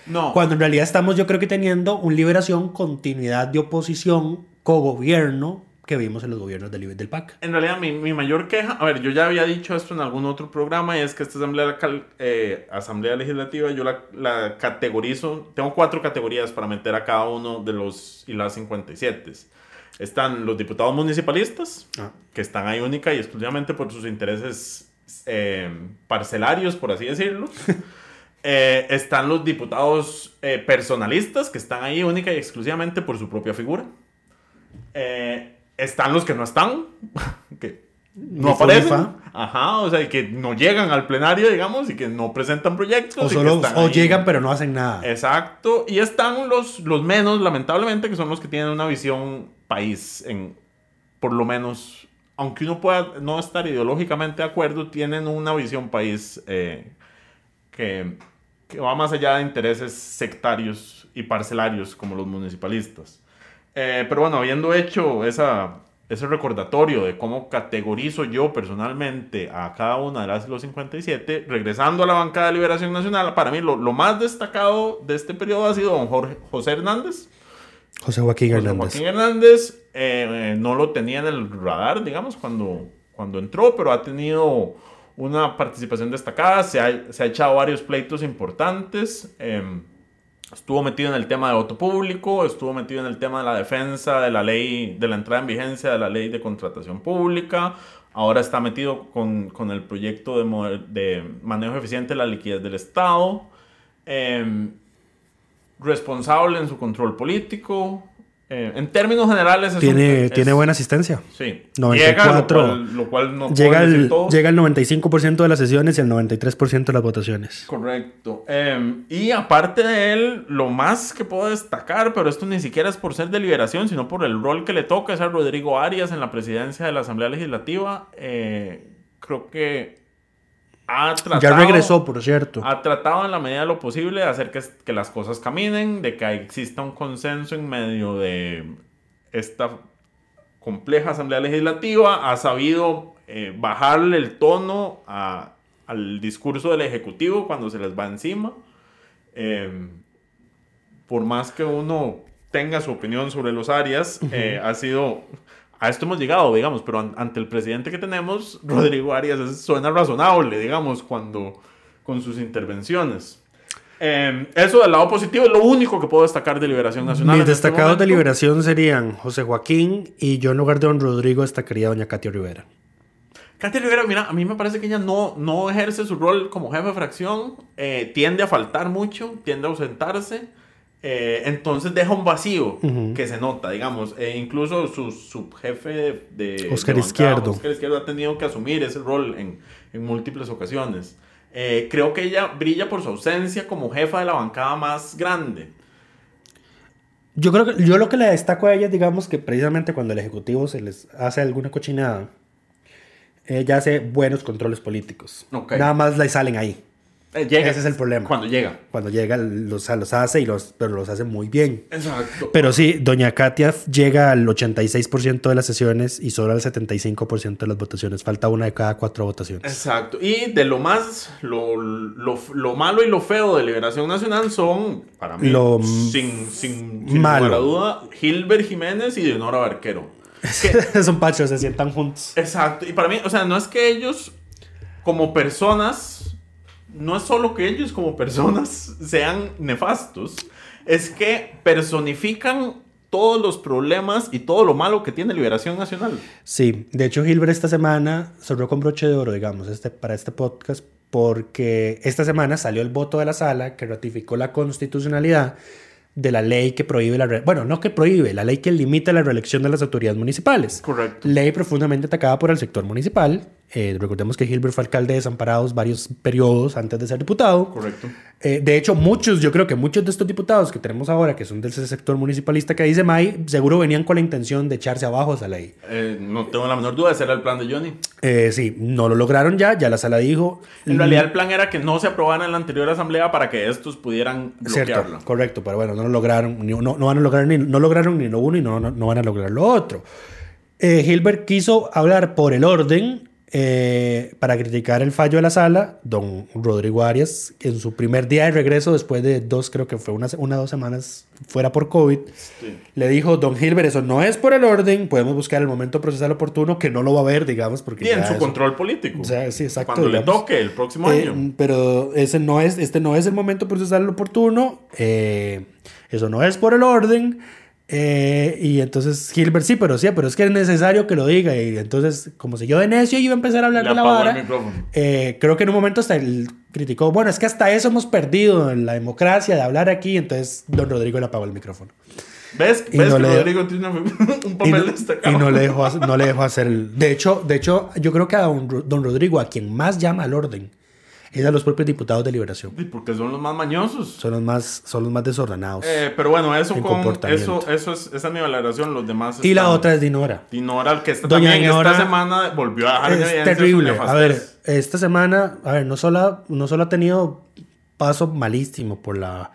Speaker 9: No,
Speaker 8: Cuando en realidad estamos yo creo que teniendo una liberación continuidad de oposición cogobierno que vimos en los gobiernos del, del PAC.
Speaker 9: en realidad mi, mi mayor queja... A ver, yo ya había dicho esto en algún otro programa y es que esta asamblea, eh, asamblea legislativa yo la, la categorizo... Tengo cuatro categorías para meter a cada uno de los y las 57. Están los diputados municipalistas,
Speaker 8: Ah.
Speaker 9: que están ahí única y exclusivamente por sus intereses eh, parcelarios, por así decirlo. Eh, están los diputados eh, personalistas, que están ahí única y exclusivamente por su propia figura. Eh, están los que no están, que no aparecen. Ajá, o sea, y que no llegan al plenario, digamos, y que no presentan proyectos.
Speaker 8: O, solo, llegan pero no hacen nada.
Speaker 9: Exacto. Y están los, los menos, lamentablemente, que son los que tienen una visión país, en, por lo menos, aunque uno pueda no estar ideológicamente de acuerdo, tienen una visión país eh, que, que va más allá de intereses sectarios y parcelarios como los municipalistas. Eh, pero bueno, habiendo hecho esa, ese recordatorio de cómo categorizo yo personalmente a cada una de las los 57, regresando a la bancada de Liberación Nacional, para mí lo, lo más destacado de este periodo ha sido don Jorge, José Hernández,
Speaker 8: José Joaquín
Speaker 9: José
Speaker 8: Hernández.
Speaker 9: Joaquín Hernández eh, eh, no lo tenía en el radar, digamos, cuando, cuando entró, pero ha tenido una participación destacada, se ha, se ha echado varios pleitos importantes. eh, estuvo metido en el tema de voto público, estuvo metido en el tema de la defensa de la ley, de la entrada en vigencia de la ley de contratación pública. Ahora está metido con, con el proyecto de, de manejo eficiente de la liquidez del Estado. eh, responsable en su control político. Eh, en términos generales, es
Speaker 8: Tiene,
Speaker 9: un- es-
Speaker 8: tiene buena asistencia.
Speaker 9: Sí.
Speaker 8: 94.
Speaker 9: Llega, lo cual, lo cual no
Speaker 8: Llega el, llega el 95% de las sesiones y el 93% de las votaciones.
Speaker 9: Correcto. Eh, y aparte de él, lo más que puedo destacar, pero esto ni siquiera es por ser deliberación, sino por el rol que le toca, es a Rodrigo Arias en la presidencia de la Asamblea Legislativa. Eh, creo que ha tratado...
Speaker 8: Ya regresó, por cierto.
Speaker 9: Ha tratado en la medida de lo posible de hacer que, que las cosas caminen, de que exista un consenso en medio de esta compleja asamblea legislativa, ha sabido eh, bajarle el tono a- al discurso del Ejecutivo cuando se les va encima. Eh, por más que uno tenga su opinión sobre los Arias, eh, ha sido... A esto hemos llegado, digamos, pero an- ante el presidente que tenemos, Rodrigo Arias es- suena razonable, digamos, cuando con sus intervenciones. Eh, eso del lado positivo es lo único que puedo destacar de Liberación Nacional.
Speaker 8: Mis
Speaker 9: este
Speaker 8: destacados de
Speaker 9: momento.
Speaker 8: liberación serían José Joaquín y yo en lugar de don Rodrigo destacaría doña Katia Rivera.
Speaker 9: Katia Rivera, mira, a mí me parece que ella no, no ejerce su rol como jefe de fracción, eh, tiende a faltar mucho, tiende a ausentarse, eh, entonces deja un vacío que se nota, digamos, eh, incluso su subjefe de, de
Speaker 8: Oscar
Speaker 9: de bancada,
Speaker 8: Izquierdo.
Speaker 9: Oscar Izquierdo ha tenido que asumir ese rol en, en múltiples ocasiones. Eh, creo que ella brilla por su ausencia como jefa de la bancada más grande.
Speaker 8: Yo creo que yo lo que le destaco a ella es, digamos, que precisamente cuando el Ejecutivo se les hace alguna cochinada, ella hace buenos controles políticos. Nada más le salen ahí.
Speaker 9: Eh, llega
Speaker 8: Ese es el problema.
Speaker 9: Cuando llega.
Speaker 8: Cuando llega, los, los hace, y los, pero los hace muy bien.
Speaker 9: Exacto.
Speaker 8: Pero sí, doña Katia llega al 86% de las sesiones y solo al 75% de las votaciones. Falta una de cada cuatro votaciones.
Speaker 9: Exacto. Y de lo más, lo, lo, lo malo y lo feo de Liberación Nacional son, para mí,
Speaker 8: Lo
Speaker 9: sin, sin, sin
Speaker 8: malo.
Speaker 9: lugar a duda, Gilbert Jiménez y Leonora Barquero. Que-
Speaker 8: Son pachos, se sientan juntos.
Speaker 9: exacto. Y para mí, o sea, no es que ellos, como personas, no es solo que ellos como personas sean nefastos, es que personifican todos los problemas y todo lo malo que tiene Liberación Nacional.
Speaker 8: Sí, de hecho Gilbert esta semana cerró con broche de oro, digamos, este, para este podcast, porque esta semana salió el voto de la sala que ratificó la constitucionalidad de la ley que prohíbe la... Bueno, no que prohíbe, la ley que limita la reelección de las autoridades municipales.
Speaker 9: Correcto.
Speaker 8: Ley profundamente atacada por el sector municipal. Eh, recordemos que Gilbert fue alcalde de Desamparados varios periodos antes de ser diputado.
Speaker 9: Correcto.
Speaker 8: Eh, de hecho, muchos, yo creo que muchos de estos diputados que tenemos ahora, que son del sector municipalista que dice May, seguro venían con la intención de echarse abajo esa ley.
Speaker 9: Eh, no tengo la menor duda, ese era el plan de Johnny.
Speaker 8: Sí, no lo lograron ya, ya la sala dijo.
Speaker 9: En realidad el plan era que no se aprobara en la anterior asamblea para que estos pudieran
Speaker 8: Cierto,
Speaker 9: bloquearlo.
Speaker 8: correcto, pero bueno, no lo lograron, ni- no, no van a lograr ni, no lograron ni lo uno y no, no, no van a lograr lo otro. Hilbert quiso hablar por el orden eh, para criticar el fallo de la sala. Don Rodrigo Arias, en su primer día de regreso, después de dos, creo que fue una, una dos semanas fuera por COVID, le dijo, don Hilbert, eso no es por el orden, podemos buscar el momento procesal oportuno, que no lo va a ver, digamos, porque...
Speaker 9: Y en su
Speaker 8: eso-
Speaker 9: control político.
Speaker 8: O sea, sí, exacto,
Speaker 9: Cuando le
Speaker 8: digamos.
Speaker 9: toque el próximo
Speaker 8: Eh,
Speaker 9: año.
Speaker 8: pero ese no es, este no es el momento procesal oportuno. eh, eso no es por el orden. Eh, y entonces Gilbert sí, pero sí, pero es que es necesario que lo diga. Y entonces, como si yo de necio iba a empezar a hablar
Speaker 9: Le
Speaker 8: de la vara, eh, creo que en un momento hasta él criticó, bueno, es que hasta eso hemos perdido en la democracia de hablar aquí. Entonces, don Rodrigo le apagó el micrófono.
Speaker 9: ¿Ves?
Speaker 8: y
Speaker 9: ¿Ves
Speaker 8: no
Speaker 9: que
Speaker 8: le-
Speaker 9: Rodrigo tiene un
Speaker 8: Y
Speaker 9: papel
Speaker 8: no,
Speaker 9: destacado?
Speaker 8: y no le dejó, hacer- no le dejó hacer el... De hecho, de hecho, yo creo que a don, don Rodrigo, a quien más llama al orden, es a los propios diputados de liberación.
Speaker 9: Sí, Porque son los más mañosos.
Speaker 8: Son los más, son los más desordenados.
Speaker 9: Eh, pero bueno, eso con eso, eso es, esa es mi valoración. Los demás
Speaker 8: y la otra es Dinora.
Speaker 9: Dinora, que esta
Speaker 8: Doña
Speaker 9: también
Speaker 8: Dinora
Speaker 9: esta semana volvió a dejar
Speaker 8: Es
Speaker 9: su
Speaker 8: terrible. A ver, esta semana, a ver, no solo, no solo ha tenido paso malísimo por la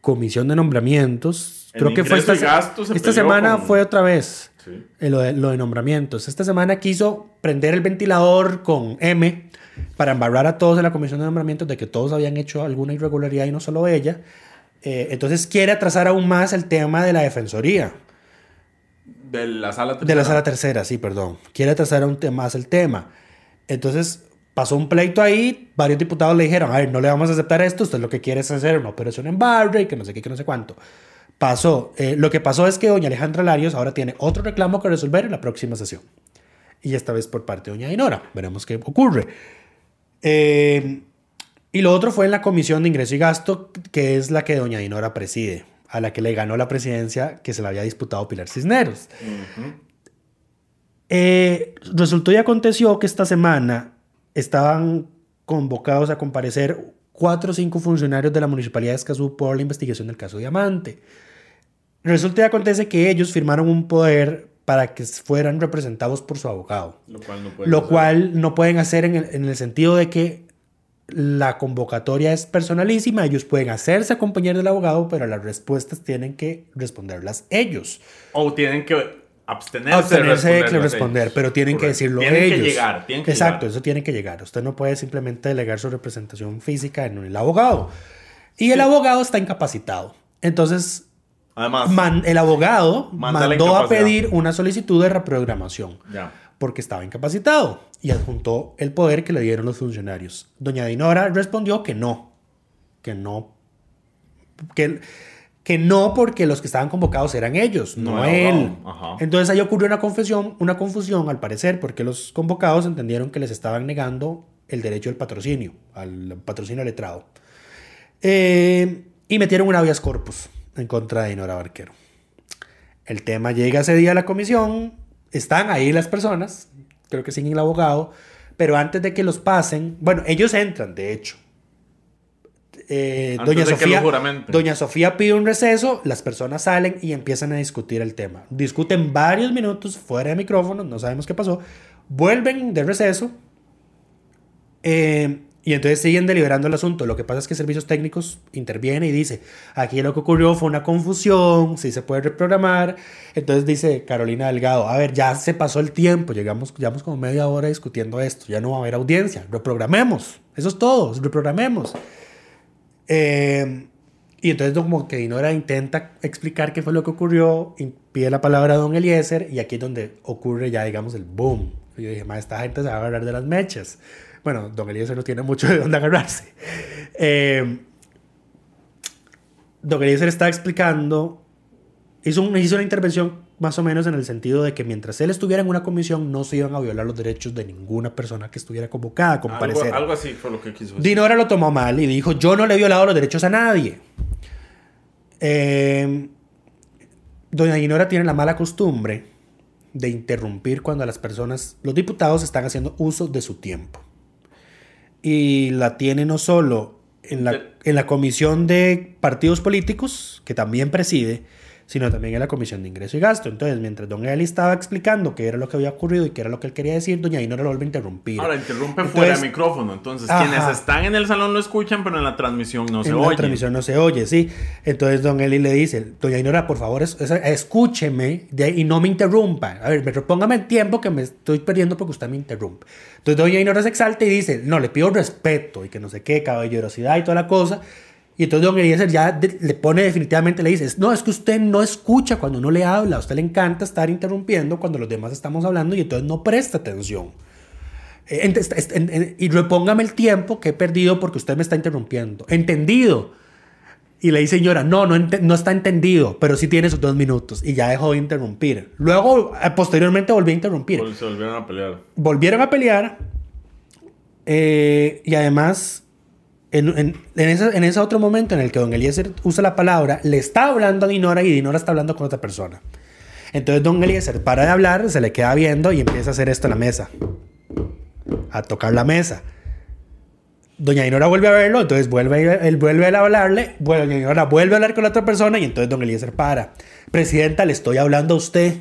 Speaker 8: comisión de nombramientos.
Speaker 9: En
Speaker 8: Creo que fue esta,
Speaker 9: se
Speaker 8: esta semana
Speaker 9: con-
Speaker 8: fue otra vez
Speaker 9: Sí.
Speaker 8: eh, lo, de, lo de nombramientos. Esta semana quiso prender el ventilador con M para embarrar a todos en la comisión de nombramientos de que todos habían hecho alguna irregularidad y no solo ella. Eh, entonces quiere atrasar aún más el tema de la defensoría.
Speaker 9: De la sala
Speaker 8: De la sala tercera, sí, perdón. Quiere atrasar aún más el tema. Entonces pasó un pleito ahí, varios diputados le dijeron, a ver, no le vamos a aceptar esto, usted lo que quiere es hacer una operación en barrio y que no sé qué, que no sé cuánto. Pasó. Eh, lo que pasó es que doña Alejandra Larios ahora tiene otro reclamo que resolver en la próxima sesión. Y esta vez por parte de doña Dinora. Veremos qué ocurre. Eh, y lo otro fue en la Comisión de Ingreso y Gasto, que es la que doña Dinora preside, a la que le ganó la presidencia que se la había disputado Pilar Cisneros. Eh, resultó y aconteció que esta semana estaban convocados a comparecer cuatro o cinco funcionarios de la Municipalidad de Escazú por la investigación del caso Diamante. Resulta y acontece que ellos firmaron un poder para que fueran representados por su abogado.
Speaker 9: Lo cual no puede
Speaker 8: Lo
Speaker 9: hacer.
Speaker 8: cual no pueden hacer en el, en el sentido de que la convocatoria es personalísima, ellos pueden hacerse acompañar del abogado, pero las respuestas tienen que responderlas ellos.
Speaker 9: O tienen que abstenerse,
Speaker 8: Abstenerse de que
Speaker 9: responderlas
Speaker 8: responder, pero tienen que decirlo
Speaker 9: tienen
Speaker 8: ellos.
Speaker 9: que llegar, tienen que
Speaker 8: Exacto,
Speaker 9: llegar.
Speaker 8: eso tiene que llegar. Usted no puede simplemente delegar su representación física en el abogado. Y el abogado está incapacitado. Entonces,
Speaker 9: Además,
Speaker 8: man- el abogado mandó a pedir una solicitud de reprogramación
Speaker 9: ya.
Speaker 8: porque estaba incapacitado y adjuntó el poder que le dieron los funcionarios. Doña Dinora respondió que no, que no, que, que no porque los que estaban convocados eran ellos, no, él. Entonces ahí ocurrió una confusión, una confusión al parecer porque los convocados entendieron que les estaban negando el derecho al patrocinio, al patrocinio letrado. Eh, y metieron un habeas corpus en contra de Dinora Barquero. El tema llega ese día a la comisión, están ahí las personas, creo que sin el abogado, pero antes de que los pasen, bueno, ellos entran, de hecho. Eh, doña, Sofía, doña Sofía pide un receso, las personas salen y empiezan a discutir el tema. Discuten varios minutos fuera de micrófono, no sabemos qué pasó. Vuelven de receso eh, y entonces siguen deliberando el asunto. Lo que pasa es que Servicios Técnicos interviene y dice, aquí lo que ocurrió fue una confusión, si se puede reprogramar. Entonces dice Carolina Delgado, a ver, ya se pasó el tiempo, llegamos, llevamos como media hora discutiendo esto, ya no va a haber audiencia, reprogramemos, eso es todo, reprogramemos. Eh, y entonces como que Dinora intenta explicar qué fue lo que ocurrió, pide la palabra a don Eliezer y aquí es donde ocurre ya, digamos, el boom. Yo dije, "Ma, esta gente se va a agarrar de las mechas. Bueno, don Eliezer no tiene mucho de dónde agarrarse. Eh, don Eliezer está explicando, hizo, un- hizo una intervención más o menos en el sentido de que mientras él estuviera en una comisión no se iban a violar los derechos de ninguna persona que estuviera convocada a
Speaker 9: Algo,
Speaker 8: comparecer.
Speaker 9: algo así fue lo que quiso decir.
Speaker 8: Dinora lo tomó mal y dijo, yo no le he violado los derechos a nadie. Eh, doña Dinora tiene la mala costumbre de interrumpir cuando las personas, los diputados están haciendo uso de su tiempo. Y la tiene no solo en la, en la comisión de partidos políticos, que también preside, sino también en la comisión de ingreso y gasto. Entonces, mientras don Eli estaba explicando qué era lo que había ocurrido y qué era lo que él quería decir, doña Dinora lo vuelve a interrumpir.
Speaker 9: Ahora interrumpe
Speaker 8: Entonces-
Speaker 9: fuera de micrófono. Entonces,
Speaker 8: Ajá.
Speaker 9: quienes están en el salón lo escuchan, pero en la transmisión no se
Speaker 8: en
Speaker 9: oye.
Speaker 8: la transmisión no se oye, sí. Entonces don Eli le dice, doña Inora, por favor, es- es- escúcheme de- y no me interrumpa. A ver, me repóngame el tiempo que me estoy perdiendo porque usted me interrumpe. Entonces doña Inora se exalta y dice, no, le pido respeto y que no sé qué, caballerosidad y toda la cosa. Y entonces don Eliezer ya de- le pone definitivamente, le dice, no, es que usted no escucha cuando uno le habla, a usted le encanta estar interrumpiendo cuando los demás estamos hablando y entonces no presta atención. Eh, en- en- y repóngame el tiempo que he perdido porque usted me está interrumpiendo. Entendido. Y le dice, señora, no, no, no está entendido, pero sí tiene sus dos minutos. Y ya dejó de interrumpir. Luego, eh, posteriormente, volvió a interrumpir.
Speaker 9: Vol- Se volvieron a pelear.
Speaker 8: Volvieron a pelear. eh, y además, en, en- en ese, en ese otro momento en el que don Eliezer usa la palabra, le está hablando a Dinora y Dinora está hablando con otra persona. Entonces don Eliezer para de hablar, se le queda viendo y empieza a hacer esto en la mesa. A tocar la mesa. Doña Dinora vuelve a verlo, entonces vuelve, él vuelve a hablarle, bueno, Doña Dinora vuelve a hablar con la otra persona y entonces don Eliezer para. Presidenta, le estoy hablando a usted.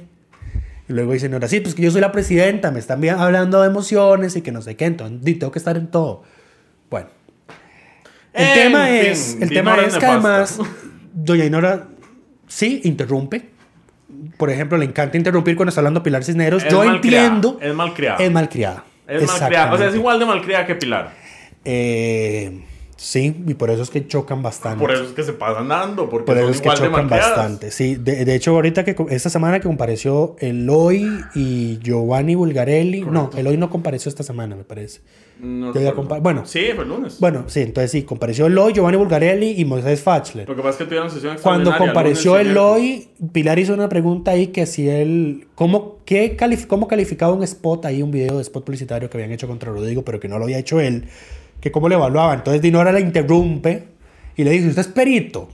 Speaker 8: Y luego dice Nora, sí, pues que yo soy la presidenta, me están hablando de emociones y que no sé qué, entonces tengo que estar en todo. Bueno. El
Speaker 9: En
Speaker 8: tema
Speaker 9: fin,
Speaker 8: es, el tema es que además, doña Inora sí interrumpe. Por ejemplo, le encanta interrumpir cuando está hablando Pilar Cisneros.
Speaker 9: Es
Speaker 8: Yo
Speaker 9: malcriada,
Speaker 8: entiendo.
Speaker 9: es malcriada.
Speaker 8: Es malcriada.
Speaker 9: Es malcriada. O sea, es igual de malcriada que Pilar.
Speaker 8: Eh, Sí, y por eso es que chocan bastante.
Speaker 9: Por eso es que se pasan dando, porque
Speaker 8: Por eso es que
Speaker 9: igual
Speaker 8: chocan bastante. Sí, de, de hecho, ahorita que esta semana que compareció Eloy y Giovanni Bulgarelli. No, Eloy no compareció esta semana, me parece.
Speaker 9: No
Speaker 8: bueno.
Speaker 9: Sí, fue el lunes.
Speaker 8: Bueno, sí, entonces sí, compareció Eloy, Giovanni Bulgarelli y Moisés Fachler.
Speaker 9: Lo que pasa es que tuvieron sesión
Speaker 8: Cuando compareció Eloy, Pilar hizo una pregunta ahí que si él, ¿cómo, qué calificaba un spot ahí, un video de spot publicitario que habían hecho contra Rodrigo, pero que no lo había hecho él, que cómo le evaluaba. Entonces Dinora la interrumpe y le dice, usted es perito.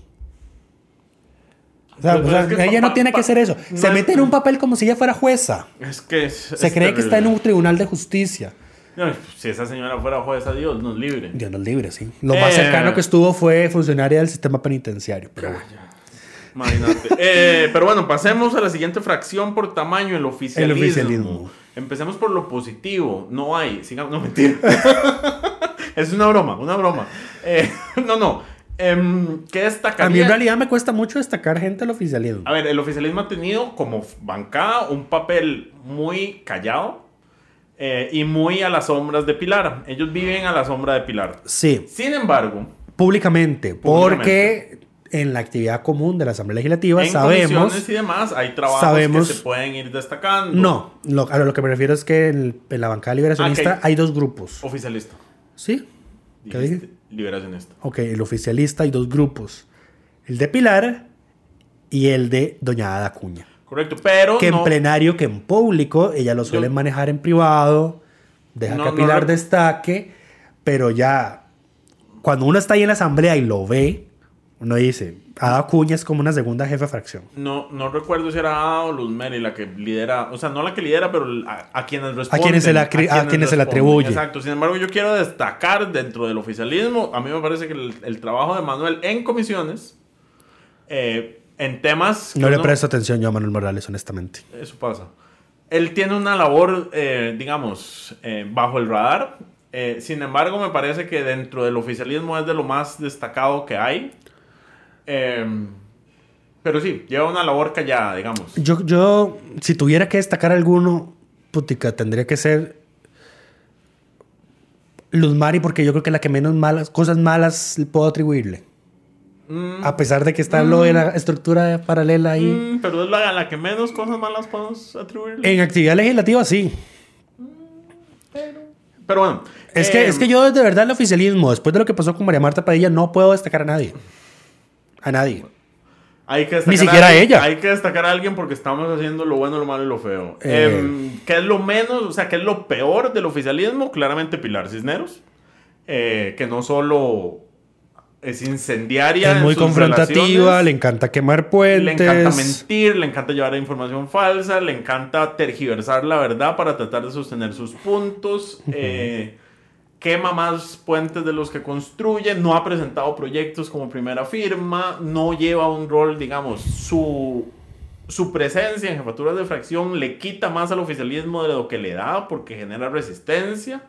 Speaker 8: O sea,
Speaker 9: Pero
Speaker 8: o sea,
Speaker 9: es que
Speaker 8: ella no tiene que hacer eso.
Speaker 9: no
Speaker 8: Se
Speaker 9: es-
Speaker 8: mete en un papel como si ella fuera jueza.
Speaker 9: Es que es-
Speaker 8: Se cree que está en un tribunal de justicia.
Speaker 9: No, si esa señora fuera jueza, Dios nos libre.
Speaker 8: Dios nos libre, sí. Lo más
Speaker 9: Eh.
Speaker 8: cercano que estuvo fue funcionaria del sistema penitenciario. Pero bueno.
Speaker 9: Imagínate. Eh, pero bueno, pasemos a la siguiente fracción por tamaño, el oficialismo.
Speaker 8: El oficialismo.
Speaker 9: Empecemos por lo positivo. No hay. Sigamos, no, mentira. es una broma, una broma. Eh, no, no. Em, ¿Qué destacaría?
Speaker 8: A mí en realidad me cuesta mucho destacar gente del oficialismo.
Speaker 9: A ver, el oficialismo ha tenido como bancada un papel muy callado eh, y muy a las sombras de Pilar. Ellos viven a la sombra de Pilar.
Speaker 8: Sí,
Speaker 9: Sin embargo,
Speaker 8: públicamente, porque en la actividad común de la Asamblea Legislativa
Speaker 9: en
Speaker 8: sabemos...
Speaker 9: y demás hay trabajos
Speaker 8: sabemos-
Speaker 9: que se pueden ir destacando.
Speaker 8: No, lo, a lo que me refiero es que en, en la bancada liberacionista
Speaker 9: Ok.
Speaker 8: hay dos grupos.
Speaker 9: Oficialista.
Speaker 8: ¿Sí? ¿Qué dije?
Speaker 9: Liberacionista.
Speaker 8: Ok, el oficialista hay dos grupos. El de Pilar y el de Doña Ada Cuña.
Speaker 9: Correcto, pero
Speaker 8: que
Speaker 9: no,
Speaker 8: en plenario, que en público, ella lo suele
Speaker 9: Yo-
Speaker 8: manejar en privado, deja
Speaker 9: No,
Speaker 8: que Pilar destaque, pero ya cuando uno está ahí en la asamblea y lo ve, uno dice, Ada Cuña es como una segunda jefa de fracción.
Speaker 9: no, no recuerdo si era Ada o Luz Mary la que lidera, o sea, no la que lidera, pero a, a quienes responden.
Speaker 8: quienes se la acri- a quienes se la atribuye.
Speaker 9: Exacto, sin embargo, yo quiero destacar dentro del oficialismo, a mí me parece que el, el trabajo de Manuel en comisiones, eh, en temas...
Speaker 8: No le presto atención yo a Manuel Morales, honestamente.
Speaker 9: Eso pasa. Él tiene una labor, eh, digamos, eh, bajo el radar. Sin embargo, me parece que dentro del oficialismo es de lo más destacado que hay. Eh, pero sí, lleva una labor callada, digamos.
Speaker 8: Yo, yo, si tuviera que destacar alguno, putica, tendría que ser Luz Mari, porque yo creo que la que menos malas, cosas malas puedo atribuirle.
Speaker 9: Mm,
Speaker 8: A pesar de que está lo de la estructura paralela ahí.
Speaker 9: mm, pero es la, la que menos cosas malas podemos atribuirle.
Speaker 8: En actividad legislativa, sí.
Speaker 9: pero bueno.
Speaker 8: Es,
Speaker 9: eh,
Speaker 8: que, es que yo, de verdad, el oficialismo, después de lo que pasó con María Marta Padilla, no puedo destacar a nadie. A nadie.
Speaker 9: Hay que destacar
Speaker 8: Ni siquiera
Speaker 9: a alguien-
Speaker 8: ella.
Speaker 9: Hay que destacar a alguien porque estamos haciendo lo bueno, lo malo y lo feo.
Speaker 8: Eh.
Speaker 9: Em, ¿Qué es lo menos, o sea, qué es lo peor del oficialismo? Claramente Pilar Cisneros. eh, que no solo es incendiaria.
Speaker 8: Es
Speaker 9: en
Speaker 8: muy
Speaker 9: sus
Speaker 8: confrontativa, le encanta quemar puentes.
Speaker 9: le encanta mentir, le encanta llevar información falsa, le encanta tergiversar la verdad para tratar de sostener sus puntos. eh, quema más puentes de los que construye, no ha presentado proyectos como primera firma, no lleva un rol, digamos, su, su presencia en jefaturas de fracción le quita más al oficialismo de lo que le da porque genera resistencia.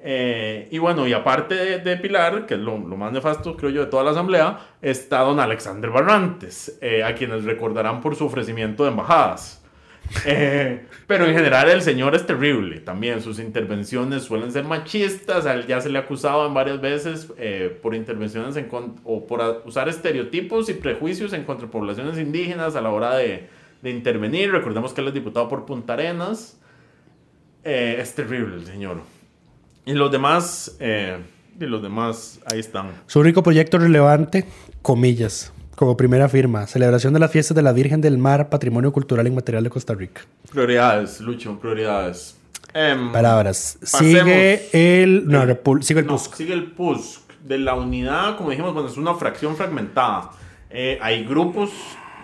Speaker 9: Eh, y bueno, y aparte de, Pilar, que es lo, lo más nefasto, creo yo, de toda la asamblea, está don Alexander Barrantes, eh, a quienes recordarán por su ofrecimiento de embajadas. Eh, pero en general el señor es terrible también. Sus intervenciones suelen ser machistas. A él ya se le en varias veces eh, por intervenciones en o por usar estereotipos y prejuicios en contra de poblaciones indígenas a la hora de, de intervenir. Recordemos que él es diputado por Punta Arenas. Eh, es terrible el señor. Y los demás, eh, y los demás, ahí están.
Speaker 8: Su único proyecto relevante, comillas, como primera firma, celebración de las fiestas de la Virgen del Mar, Patrimonio Cultural Inmaterial de Costa Rica.
Speaker 9: Prioridades, Lucho, prioridades. Em,
Speaker 8: Palabras. Sigue el... No,
Speaker 9: El-
Speaker 8: repul- sigue el
Speaker 9: no,
Speaker 8: PUSC.
Speaker 9: Sigue el PUSC. De la unidad, como dijimos, bueno, es una fracción fragmentada. Eh, hay grupos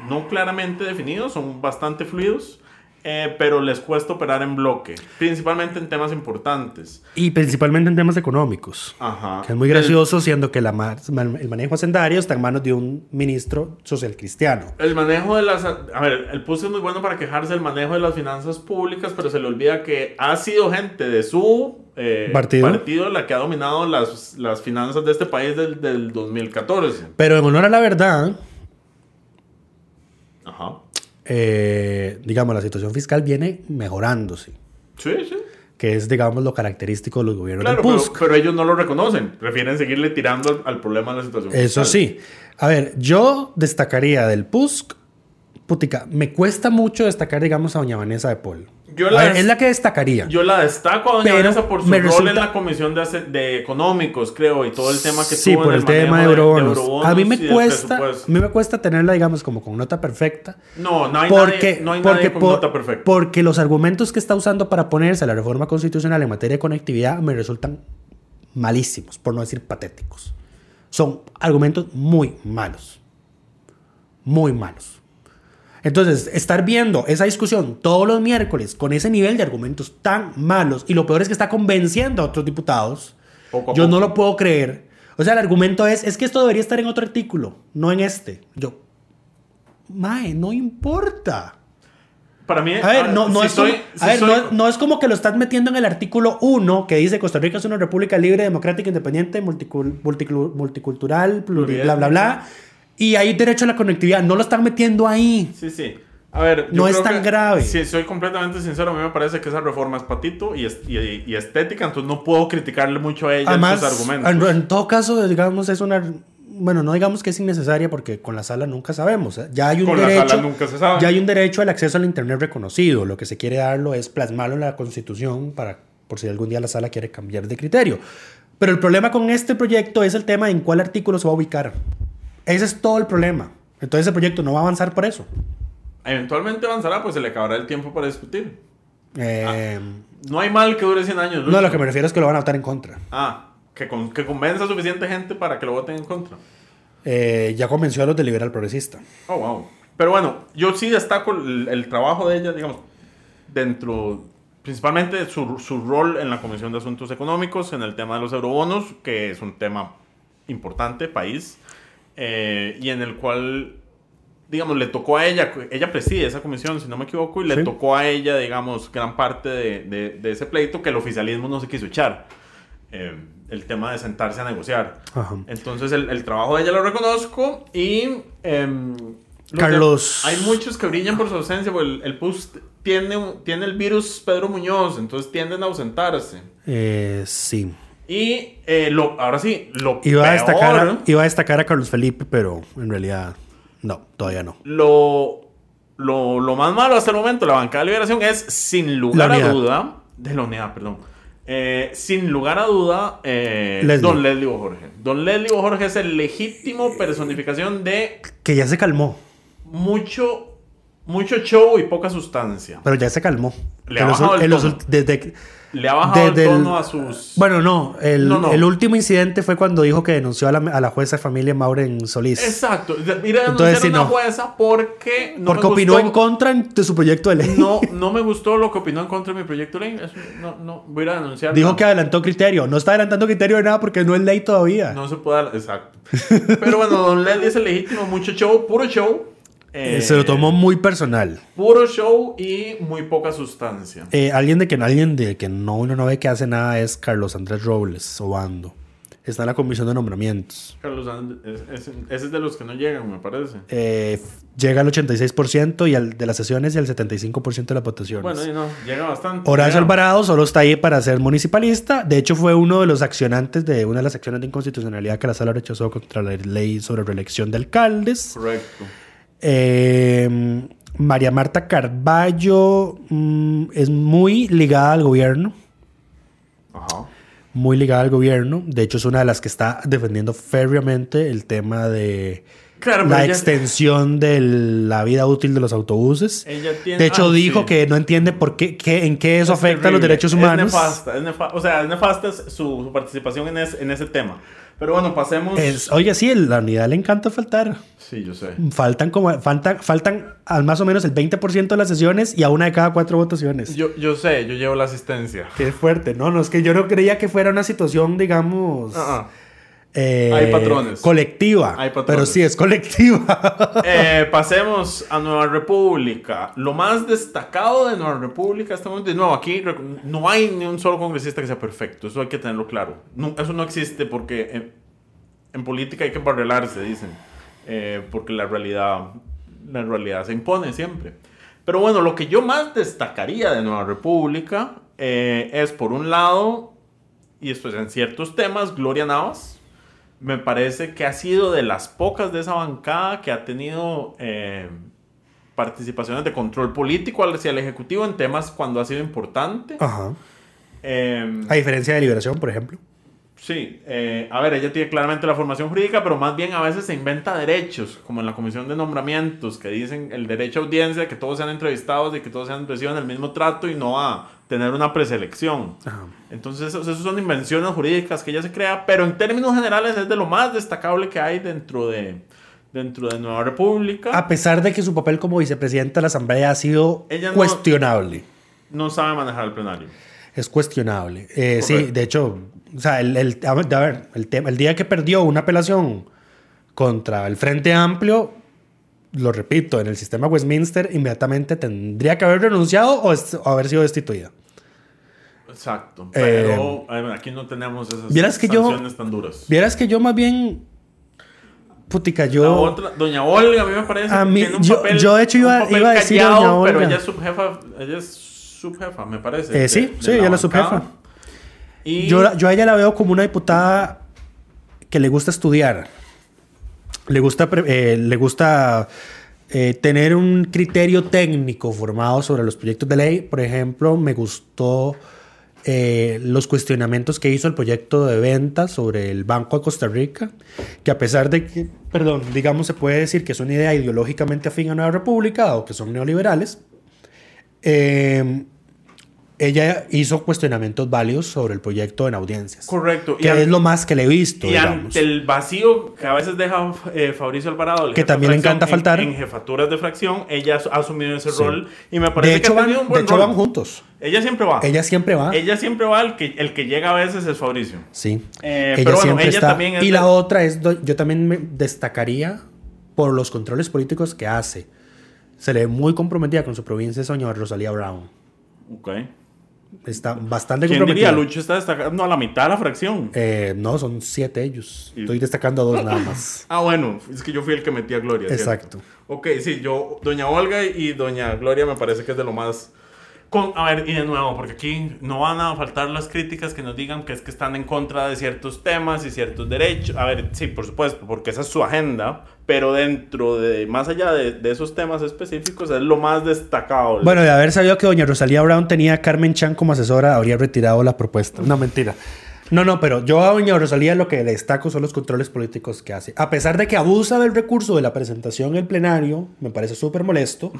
Speaker 9: no claramente definidos, son bastante fluidos, eh, pero les cuesta operar en bloque, principalmente en temas importantes.
Speaker 8: Y principalmente en temas económicos.
Speaker 9: Ajá.
Speaker 8: Que es muy
Speaker 9: El-
Speaker 8: gracioso, siendo que la el manejo hacendario está en manos de un ministro social cristiano.
Speaker 9: El manejo de las... A ver, el PUSC es muy bueno para quejarse del manejo de las finanzas públicas, pero se le olvida que ha sido gente de su eh,
Speaker 8: Partido.
Speaker 9: la que ha dominado las, las finanzas de este país del, del 2014.
Speaker 8: Pero en honor a la verdad,
Speaker 9: Ajá.
Speaker 8: Eh, digamos, la situación fiscal viene mejorándose.
Speaker 9: Sí, sí.
Speaker 8: Que es, digamos, lo característico de los gobiernos
Speaker 9: Claro,
Speaker 8: del
Speaker 9: pero,
Speaker 8: PUSC.
Speaker 9: pero ellos no lo reconocen. Prefieren seguirle tirando al, al problema de la situación.
Speaker 8: Eso
Speaker 9: fiscal.
Speaker 8: sí. A ver, yo destacaría del PUSC, putica, me cuesta mucho destacar, digamos, a doña Vanessa de Paul.
Speaker 9: Yo
Speaker 8: A
Speaker 9: la
Speaker 8: ver,
Speaker 9: des-
Speaker 8: es la que destacaría.
Speaker 9: Yo la destaco a Doña
Speaker 8: Pero
Speaker 9: Vanessa por su rol
Speaker 8: resulta-
Speaker 9: en la comisión de, de económicos, creo, y todo el tema que
Speaker 8: Sí,
Speaker 9: tuvo
Speaker 8: por
Speaker 9: en
Speaker 8: el, tema de eurobonos.
Speaker 9: eurobonos
Speaker 8: a mí me cuesta, a mí me cuesta tenerla, digamos, como con nota perfecta.
Speaker 9: No, no hay
Speaker 8: porque,
Speaker 9: nadie, no hay
Speaker 8: porque,
Speaker 9: nadie con
Speaker 8: por-
Speaker 9: nota perfecta.
Speaker 8: porque los argumentos que está usando para ponerse a la reforma constitucional en materia de conectividad me resultan malísimos, por no decir patéticos. Son argumentos muy malos. Muy malos. Entonces, estar viendo esa discusión todos los miércoles con ese nivel de argumentos tan malos, y lo peor es que está convenciendo a otros diputados,
Speaker 9: Poco
Speaker 8: yo no lo puedo creer. O sea, el argumento es, es que esto debería estar en otro artículo, no en este. Yo, mae, no importa.
Speaker 9: Para mí,
Speaker 8: A ver, no, no,
Speaker 9: si
Speaker 8: es,
Speaker 9: soy-
Speaker 8: como,
Speaker 9: si
Speaker 8: a ver
Speaker 9: soy-
Speaker 8: no, no es como que lo estás metiendo en el artículo 1 que dice Costa Rica es una república libre, democrática, independiente, multicul- multicul- multicultural, pluri- bla, bla, bla. Y hay derecho a la conectividad. No lo están metiendo ahí.
Speaker 9: Sí, sí. A ver,
Speaker 8: No es tan
Speaker 9: que-
Speaker 8: grave.
Speaker 9: Si soy completamente sincero, a mí me parece que esa reforma es patito y, es- y- y estética, entonces no puedo criticarle mucho a ella
Speaker 8: Además,
Speaker 9: en sus argumentos.
Speaker 8: en, en todo caso, digamos, es una... Bueno, no digamos que es innecesaria porque con la sala nunca sabemos. ¿eh? Ya hay un
Speaker 9: Con la
Speaker 8: derecho...
Speaker 9: sala nunca se sabe.
Speaker 8: Ya hay un derecho al acceso al Internet reconocido. Lo que se quiere darlo es plasmarlo en la Constitución para, por si algún día la sala quiere cambiar de criterio. Pero el problema con este proyecto es el tema de en cuál artículo se va a ubicar. Ese es todo el problema. Entonces el proyecto no va a avanzar por eso.
Speaker 9: Eventualmente avanzará, pues se le acabará el tiempo para discutir.
Speaker 8: Eh,
Speaker 9: No hay mal que dure 100 años.
Speaker 8: no,
Speaker 9: Lucho.
Speaker 8: lo que me refiero es que lo van a votar en contra.
Speaker 9: Ah, que, con- que convenza a suficiente gente para que lo voten en contra.
Speaker 8: Eh, ya convenció a los de Liberal Progresista.
Speaker 9: Oh, wow. Pero bueno, yo sí destaco el, el trabajo de ella, digamos, dentro, principalmente su, su rol en la Comisión de Asuntos Económicos, en el tema de los eurobonos, que es un tema importante, país, eh, y en el cual, digamos, le tocó a ella, ella preside esa comisión, si no me equivoco, y le
Speaker 8: Sí.
Speaker 9: tocó a ella, digamos, gran parte de, de- de ese pleito que el oficialismo no se quiso echar. Eh, el tema de sentarse a negociar.
Speaker 8: Ajá.
Speaker 9: Entonces el, el trabajo de ella lo reconozco y... em, los
Speaker 8: Carlos.
Speaker 9: hay muchos que brillan por su ausencia, porque el, el PUS tiene, tiene el virus Pedro Muñoz, entonces tienden a ausentarse.
Speaker 8: Eh, sí.
Speaker 9: Y eh, lo, ahora sí, lo
Speaker 8: Iba a,
Speaker 9: peor,
Speaker 8: destacar a, iba a destacar a Carlos Felipe, pero en realidad no, todavía no.
Speaker 9: lo, lo, lo más malo hasta el momento, la bancada de liberación es sin lugar a duda, de la unidad, perdón. Eh, sin lugar a duda, eh,
Speaker 8: Leslie.
Speaker 9: Don Leslie Jorge. Don Leslie Jorge es el legítimo personificación de
Speaker 8: Que ya se calmó,
Speaker 9: mucho, mucho show y poca sustancia.
Speaker 8: pero ya se calmó.
Speaker 9: Le ha bajado el
Speaker 8: los desde,
Speaker 9: Le ha bajado el
Speaker 8: el-
Speaker 9: tono a sus...
Speaker 8: Bueno, no el,
Speaker 9: No, no.
Speaker 8: el último incidente fue cuando dijo que denunció a la, a la jueza de familia Maureen Solís.
Speaker 9: Exacto. Mira,
Speaker 8: Entonces,
Speaker 9: denunciar
Speaker 8: sí,
Speaker 9: a una
Speaker 8: no.
Speaker 9: jueza porque no
Speaker 8: porque
Speaker 9: me
Speaker 8: opinó
Speaker 9: gustó-
Speaker 8: en contra de su proyecto de ley.
Speaker 9: No, no me gustó lo que opinó en contra de mi proyecto de ley. Eso no, no, voy a ir a denunciar.
Speaker 8: Dijo que adelantó criterio. No está adelantando criterio de nada porque no es ley todavía.
Speaker 9: No se puede... Exacto. Pero bueno, Don Leslie es el legítimo. Mucho show, puro show.
Speaker 8: Eh, se lo tomó muy personal.
Speaker 9: Puro show y muy poca sustancia.
Speaker 8: Eh, alguien de que alguien de que no uno no ve que hace nada es Carlos Andrés Robles Obando. Está en la comisión de nombramientos.
Speaker 9: Carlos, And- es- es- ese es de los que no llegan, me parece.
Speaker 8: Eh, llega al 86% y al, de las sesiones y al 75% de las votaciones.
Speaker 9: Bueno, y no, llega bastante.
Speaker 8: Horacio
Speaker 9: Llega.
Speaker 8: Alvarado solo está ahí para ser municipalista. De hecho, fue uno de los accionantes de una de las acciones de inconstitucionalidad que la sala rechazó contra la ley sobre reelección de alcaldes.
Speaker 9: Correcto.
Speaker 8: Eh, María Marta Carballo mm, es muy ligada al gobierno.
Speaker 9: Ajá.
Speaker 8: Muy ligada al gobierno. De hecho, es una de las que está defendiendo férreamente el tema de
Speaker 9: Claro,
Speaker 8: la
Speaker 9: ella-
Speaker 8: extensión de la vida útil de los autobuses.
Speaker 9: Ella tiene-
Speaker 8: de hecho,
Speaker 9: ah,
Speaker 8: dijo
Speaker 9: sí.
Speaker 8: que no entiende por qué, qué- en qué eso
Speaker 9: Es
Speaker 8: afecta a los derechos humanos.
Speaker 9: Es nefasta, es o sea, es nefasta su, su participación en, es- en ese tema. Pero bueno, pasemos.
Speaker 8: Es- oye, sí, la unidad le encanta faltar.
Speaker 9: Sí, yo sé.
Speaker 8: Faltan como faltan, faltan al más o menos el 20% de las sesiones y a una de cada cuatro votaciones.
Speaker 9: Yo, yo sé, yo llevo la asistencia.
Speaker 8: Qué fuerte, no, no es que yo no creía que fuera una situación, digamos,
Speaker 9: Ah,
Speaker 8: eh,
Speaker 9: Hay patrones.
Speaker 8: colectiva.
Speaker 9: Hay patrones.
Speaker 8: Pero sí es colectiva.
Speaker 9: Eh, pasemos a Nueva República. Lo más destacado de Nueva República, estamos de nuevo aquí. No hay ni un solo congresista que sea perfecto. Eso hay que tenerlo claro. No, eso no existe porque en, en política hay que embarrelarse, dicen. Eh, porque la realidad, la realidad se impone siempre. Pero bueno, lo que yo más destacaría de Nueva República eh, es, por un lado, y esto es en ciertos temas, Gloria Navas. Me parece que ha sido de las pocas de esa bancada que ha tenido eh, participaciones de control político hacia el Ejecutivo en temas cuando ha sido importante.
Speaker 8: Ajá.
Speaker 9: Eh,
Speaker 8: A diferencia de Liberación, por ejemplo.
Speaker 9: Sí, eh, a ver, ella tiene claramente la formación jurídica, pero más bien a veces se inventa derechos, como en la comisión de nombramientos, que dicen el derecho a audiencia, que todos sean entrevistados y que todos sean reciban el mismo trato y no a tener una preselección.
Speaker 8: Ajá.
Speaker 9: Entonces, esos son invenciones jurídicas que ella se crea, pero en términos generales es de lo más destacable que hay dentro de, dentro de Nueva República.
Speaker 8: A pesar de que su papel como vicepresidenta de la Asamblea ha sido
Speaker 9: Ella
Speaker 8: cuestionable.
Speaker 9: No sabe manejar el plenario.
Speaker 8: Es cuestionable. Eh, sí, de hecho, o sea, el, el- a ver, el, tema- el día que perdió una apelación contra el Frente Amplio, lo repito, en el sistema Westminster, inmediatamente tendría que haber renunciado o, haber sido destituida.
Speaker 9: Exacto. Pero eh, aquí no tenemos esas
Speaker 8: vieras que yo-
Speaker 9: tan duras.
Speaker 8: Vieras que yo más bien. Putica,
Speaker 9: La
Speaker 8: yo.
Speaker 9: otra, Doña Olga, a mí me parece
Speaker 8: A
Speaker 9: que
Speaker 8: mí-
Speaker 9: tiene un
Speaker 8: yo-
Speaker 9: papel,
Speaker 8: yo, de hecho, iba- iba a decir
Speaker 9: callado,
Speaker 8: Doña
Speaker 9: Pero
Speaker 8: Olga.
Speaker 9: ella es subjefa, ella es subjefa, me parece.
Speaker 8: Eh,
Speaker 9: de-
Speaker 8: sí,
Speaker 9: de
Speaker 8: sí, ella es subjefa. Yo, yo a ella la veo como una diputada que le gusta estudiar. Le gusta, eh, le gusta eh, tener un criterio técnico formado sobre los proyectos de ley. Por ejemplo, me gustó eh, los cuestionamientos que hizo el proyecto de venta sobre el Banco de Costa Rica, que a pesar de que, perdón, digamos, se puede decir que es una idea ideológicamente afín a Nueva República o que son neoliberales, ella hizo cuestionamientos válidos sobre el proyecto en audiencias.
Speaker 9: correcto.
Speaker 8: Que
Speaker 9: an-
Speaker 8: es lo más que le he visto,
Speaker 9: y
Speaker 8: digamos.
Speaker 9: ante el vacío que a veces deja eh, Fabricio Alvarado,
Speaker 8: Que
Speaker 9: de
Speaker 8: también le encanta
Speaker 9: en-
Speaker 8: faltar.
Speaker 9: En, jefaturas de fracción, ella ha asumido ese
Speaker 8: Sí.
Speaker 9: rol y me parece
Speaker 8: De hecho,
Speaker 9: que ha
Speaker 8: van, de hecho
Speaker 9: rol.
Speaker 8: van juntos.
Speaker 9: Ella siempre va.
Speaker 8: Ella siempre va.
Speaker 9: Ella siempre va, el que, el que llega a veces es Fabricio.
Speaker 8: Sí.
Speaker 9: Eh,
Speaker 8: ella
Speaker 9: pero bueno, ella
Speaker 8: está.
Speaker 9: también es
Speaker 8: y
Speaker 9: de-
Speaker 8: la otra es, yo también me destacaría por los controles políticos que hace. Se le ve muy comprometida con su provincia, es doña Rosalía Brown.
Speaker 9: Ok.
Speaker 8: Está bastante
Speaker 9: ¿Quién diría? Lucho está destacando a la mitad de la fracción.
Speaker 8: Eh, no, son siete ellos.
Speaker 9: Y-
Speaker 8: Estoy destacando a dos nada más.
Speaker 9: Ah, bueno, es que yo fui el que metí a Gloria. ¿cierto?
Speaker 8: Exacto.
Speaker 9: Ok, sí, yo, Doña Olga y Doña Gloria me parece que es de lo más... Con, a ver, y de nuevo, porque aquí no van a faltar las críticas que nos digan que es que están en contra de ciertos temas y ciertos derechos. A ver, sí, por supuesto, porque esa es su agenda, pero dentro de, más allá de, de esos temas específicos, es lo más destacado.
Speaker 8: Bueno, de haber sabido que doña Rosalía Brown tenía a Carmen Chan como asesora, habría retirado la propuesta. No, mentira. No, no, pero yo a doña Rosalía lo que le destaco son los controles políticos que hace. A pesar de que abusa del recurso de la presentación en el plenario, me parece súper molesto,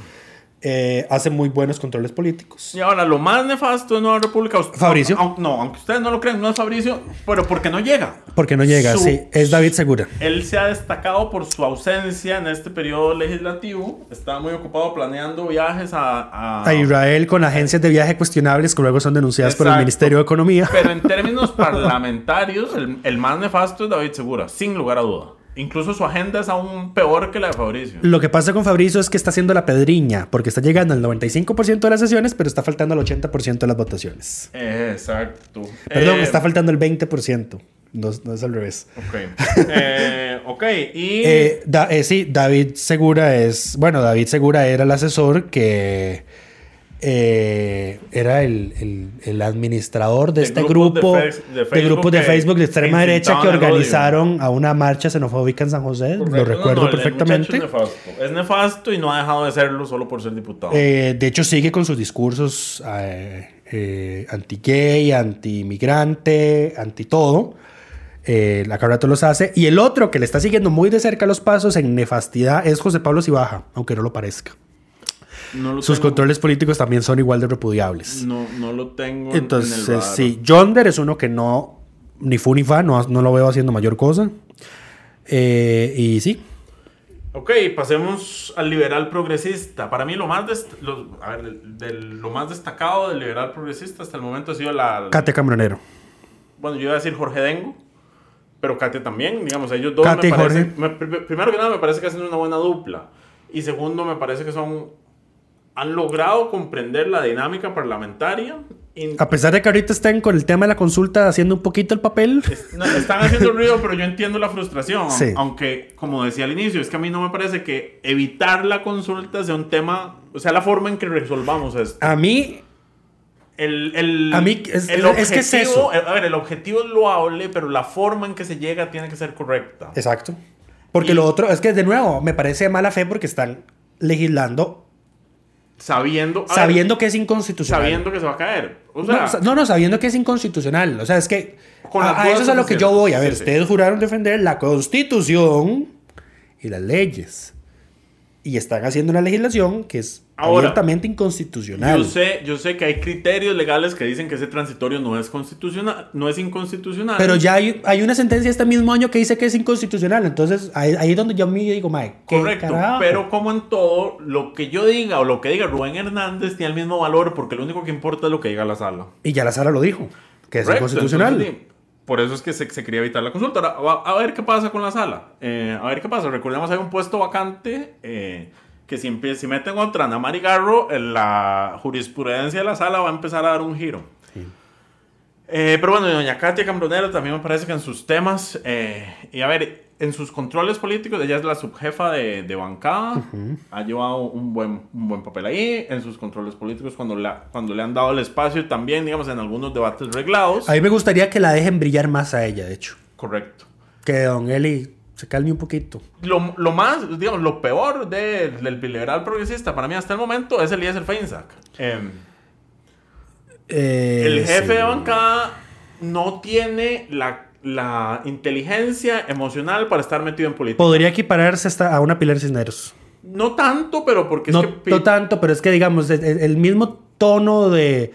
Speaker 8: eh, hace muy buenos controles políticos.
Speaker 9: Y ahora, lo más nefasto de Nueva República...
Speaker 8: Fabricio.
Speaker 9: aun- no, aunque ustedes no lo crean, no es Fabricio, pero porque no llega.
Speaker 8: Porque no llega,
Speaker 9: Su-
Speaker 8: sí. Es David Segura.
Speaker 9: Él se ha destacado por su ausencia en este periodo legislativo. Está muy ocupado planeando viajes a... a-
Speaker 8: A Israel con agencias de viaje cuestionables que luego son denunciadas por el
Speaker 9: Exacto.
Speaker 8: Ministerio de Economía.
Speaker 9: Pero en términos parlamentarios, el, el más nefasto es David Segura, sin lugar a duda. Incluso su agenda es aún peor que la de Fabricio.
Speaker 8: Lo que pasa con Fabricio es que está haciendo la pedriña, porque está llegando al 95% de las sesiones, pero está faltando al 80% de las votaciones.
Speaker 9: Exacto.
Speaker 8: Perdón,
Speaker 9: Eh,
Speaker 8: está faltando el 20%. No, no es al revés.
Speaker 9: Ok. Eh, ok, y...
Speaker 8: Eh, da- eh, sí, David Segura es. Bueno, David Segura era el asesor que eh, era el, el- el administrador de,
Speaker 9: De
Speaker 8: este
Speaker 9: de
Speaker 8: grupo
Speaker 9: de
Speaker 8: de,
Speaker 9: Facebook
Speaker 8: grupos de Facebook de extrema derecha que organizaron a una marcha xenofóbica en San José.
Speaker 9: Correcto.
Speaker 8: Lo recuerdo
Speaker 9: no,
Speaker 8: perfectamente.
Speaker 9: Es nefasto. es nefasto y no ha dejado de serlo solo por ser diputado.
Speaker 8: Eh, de hecho, sigue con sus discursos eh, anti-gay, anti-migrante, anti-todo. La rato los hace. Y el otro que le está siguiendo muy de cerca los pasos en nefastidad es José Pablo Cibaja, aunque no lo parezca.
Speaker 9: No lo
Speaker 8: Sus
Speaker 9: tengo-
Speaker 8: controles políticos también son igual de repudiables.
Speaker 9: No, no lo tengo en- en el
Speaker 8: Entonces, sí, Yonder es uno que no, ni fu ni fa, no, no lo veo haciendo mayor cosa. Eh, y sí,
Speaker 9: Ok, pasemos al liberal progresista. Para mí lo más, dest- lo, a ver, del- del- lo más destacado del liberal progresista hasta el momento ha sido la...
Speaker 8: Katia Cambronero.
Speaker 9: Bueno, yo iba a decir Jorge Dengo, pero Katia también. Digamos, ellos dos
Speaker 8: Katia y
Speaker 9: me parece...
Speaker 8: Jorge.
Speaker 9: me- pr- primero que nada, me parece que hacen una buena dupla. Y segundo, me parece que son... Han logrado comprender la dinámica parlamentaria.
Speaker 8: A pesar de que ahorita estén con el tema de la consulta haciendo un poquito el papel,
Speaker 9: Es- no, están haciendo ruido, pero yo entiendo la frustración.
Speaker 8: Sí.
Speaker 9: Aunque, como decía al inicio, es que a mí no me parece que evitar la consulta sea un tema, o sea, la forma en que resolvamos esto.
Speaker 8: A mí,
Speaker 9: El, el,
Speaker 8: A mí es-
Speaker 9: el
Speaker 8: es que es eso.
Speaker 9: objetivo- A ver, el objetivo es loable, pero la forma en que se llega tiene que ser correcta.
Speaker 8: Exacto. Porque
Speaker 9: Y-
Speaker 8: lo otro es que, de nuevo, me parece de mala fe porque están legislando
Speaker 9: Sabiendo, ver,
Speaker 8: sabiendo que es inconstitucional.
Speaker 9: sabiendo que se va a caer. O sea,
Speaker 8: no, no, no, sabiendo que es inconstitucional. O sea, es que
Speaker 9: Con
Speaker 8: a, eso es a lo que yo voy. A ver,
Speaker 9: Sí, sí.
Speaker 8: ustedes juraron defender la constitución y las leyes. Y están haciendo una legislación que es
Speaker 9: Ahora,
Speaker 8: abiertamente inconstitucional.
Speaker 9: yo sé, yo sé que hay criterios legales que dicen que ese transitorio no es constitucional, no es inconstitucional.
Speaker 8: Pero ya hay, hay una sentencia este mismo año que dice que es inconstitucional. Entonces, ahí, ahí es donde yo me digo, mae, ¿qué
Speaker 9: Correcto,
Speaker 8: carajo?
Speaker 9: pero como en todo, lo que yo diga o lo que diga Rubén Hernández tiene el mismo valor porque lo único que importa es lo que diga la sala.
Speaker 8: Y ya la sala lo dijo, que es
Speaker 9: Correcto,
Speaker 8: inconstitucional.
Speaker 9: entonces, por eso es que se, se quería evitar la consulta. Ahora, a, ver qué pasa con la sala. Eh, a ver qué pasa. Recordemos, hay un puesto vacante eh, que si, si meten otra Ana Mari Garro, eh, la jurisprudencia de la sala va a empezar a dar un giro. Eh, pero bueno, doña Katia Cambronero también me parece que en sus temas, y a ver, en sus controles políticos, ella es la subjefa de, de bancada, ha llevado un buen, un buen papel ahí, en sus controles políticos, cuando, la, cuando le han dado el espacio también, digamos, en algunos debates reglados.
Speaker 8: A mí me gustaría que la dejen brillar más a ella, de hecho.
Speaker 9: Correcto.
Speaker 8: Que Don Eli se calme un poquito.
Speaker 9: Lo, lo más, digamos, lo peor de- del liberal progresista para mí hasta el momento es Eliezer Feinsack. Em,
Speaker 8: Eh,
Speaker 9: el jefe
Speaker 8: sí.
Speaker 9: de bancada no tiene la, la inteligencia emocional para estar metido en política.
Speaker 8: Podría equipararse hasta a una Pilar Cisneros.
Speaker 9: No tanto, pero porque es
Speaker 8: No,
Speaker 9: que... Pi-
Speaker 8: no tanto, pero es que digamos, el, el mismo tono de...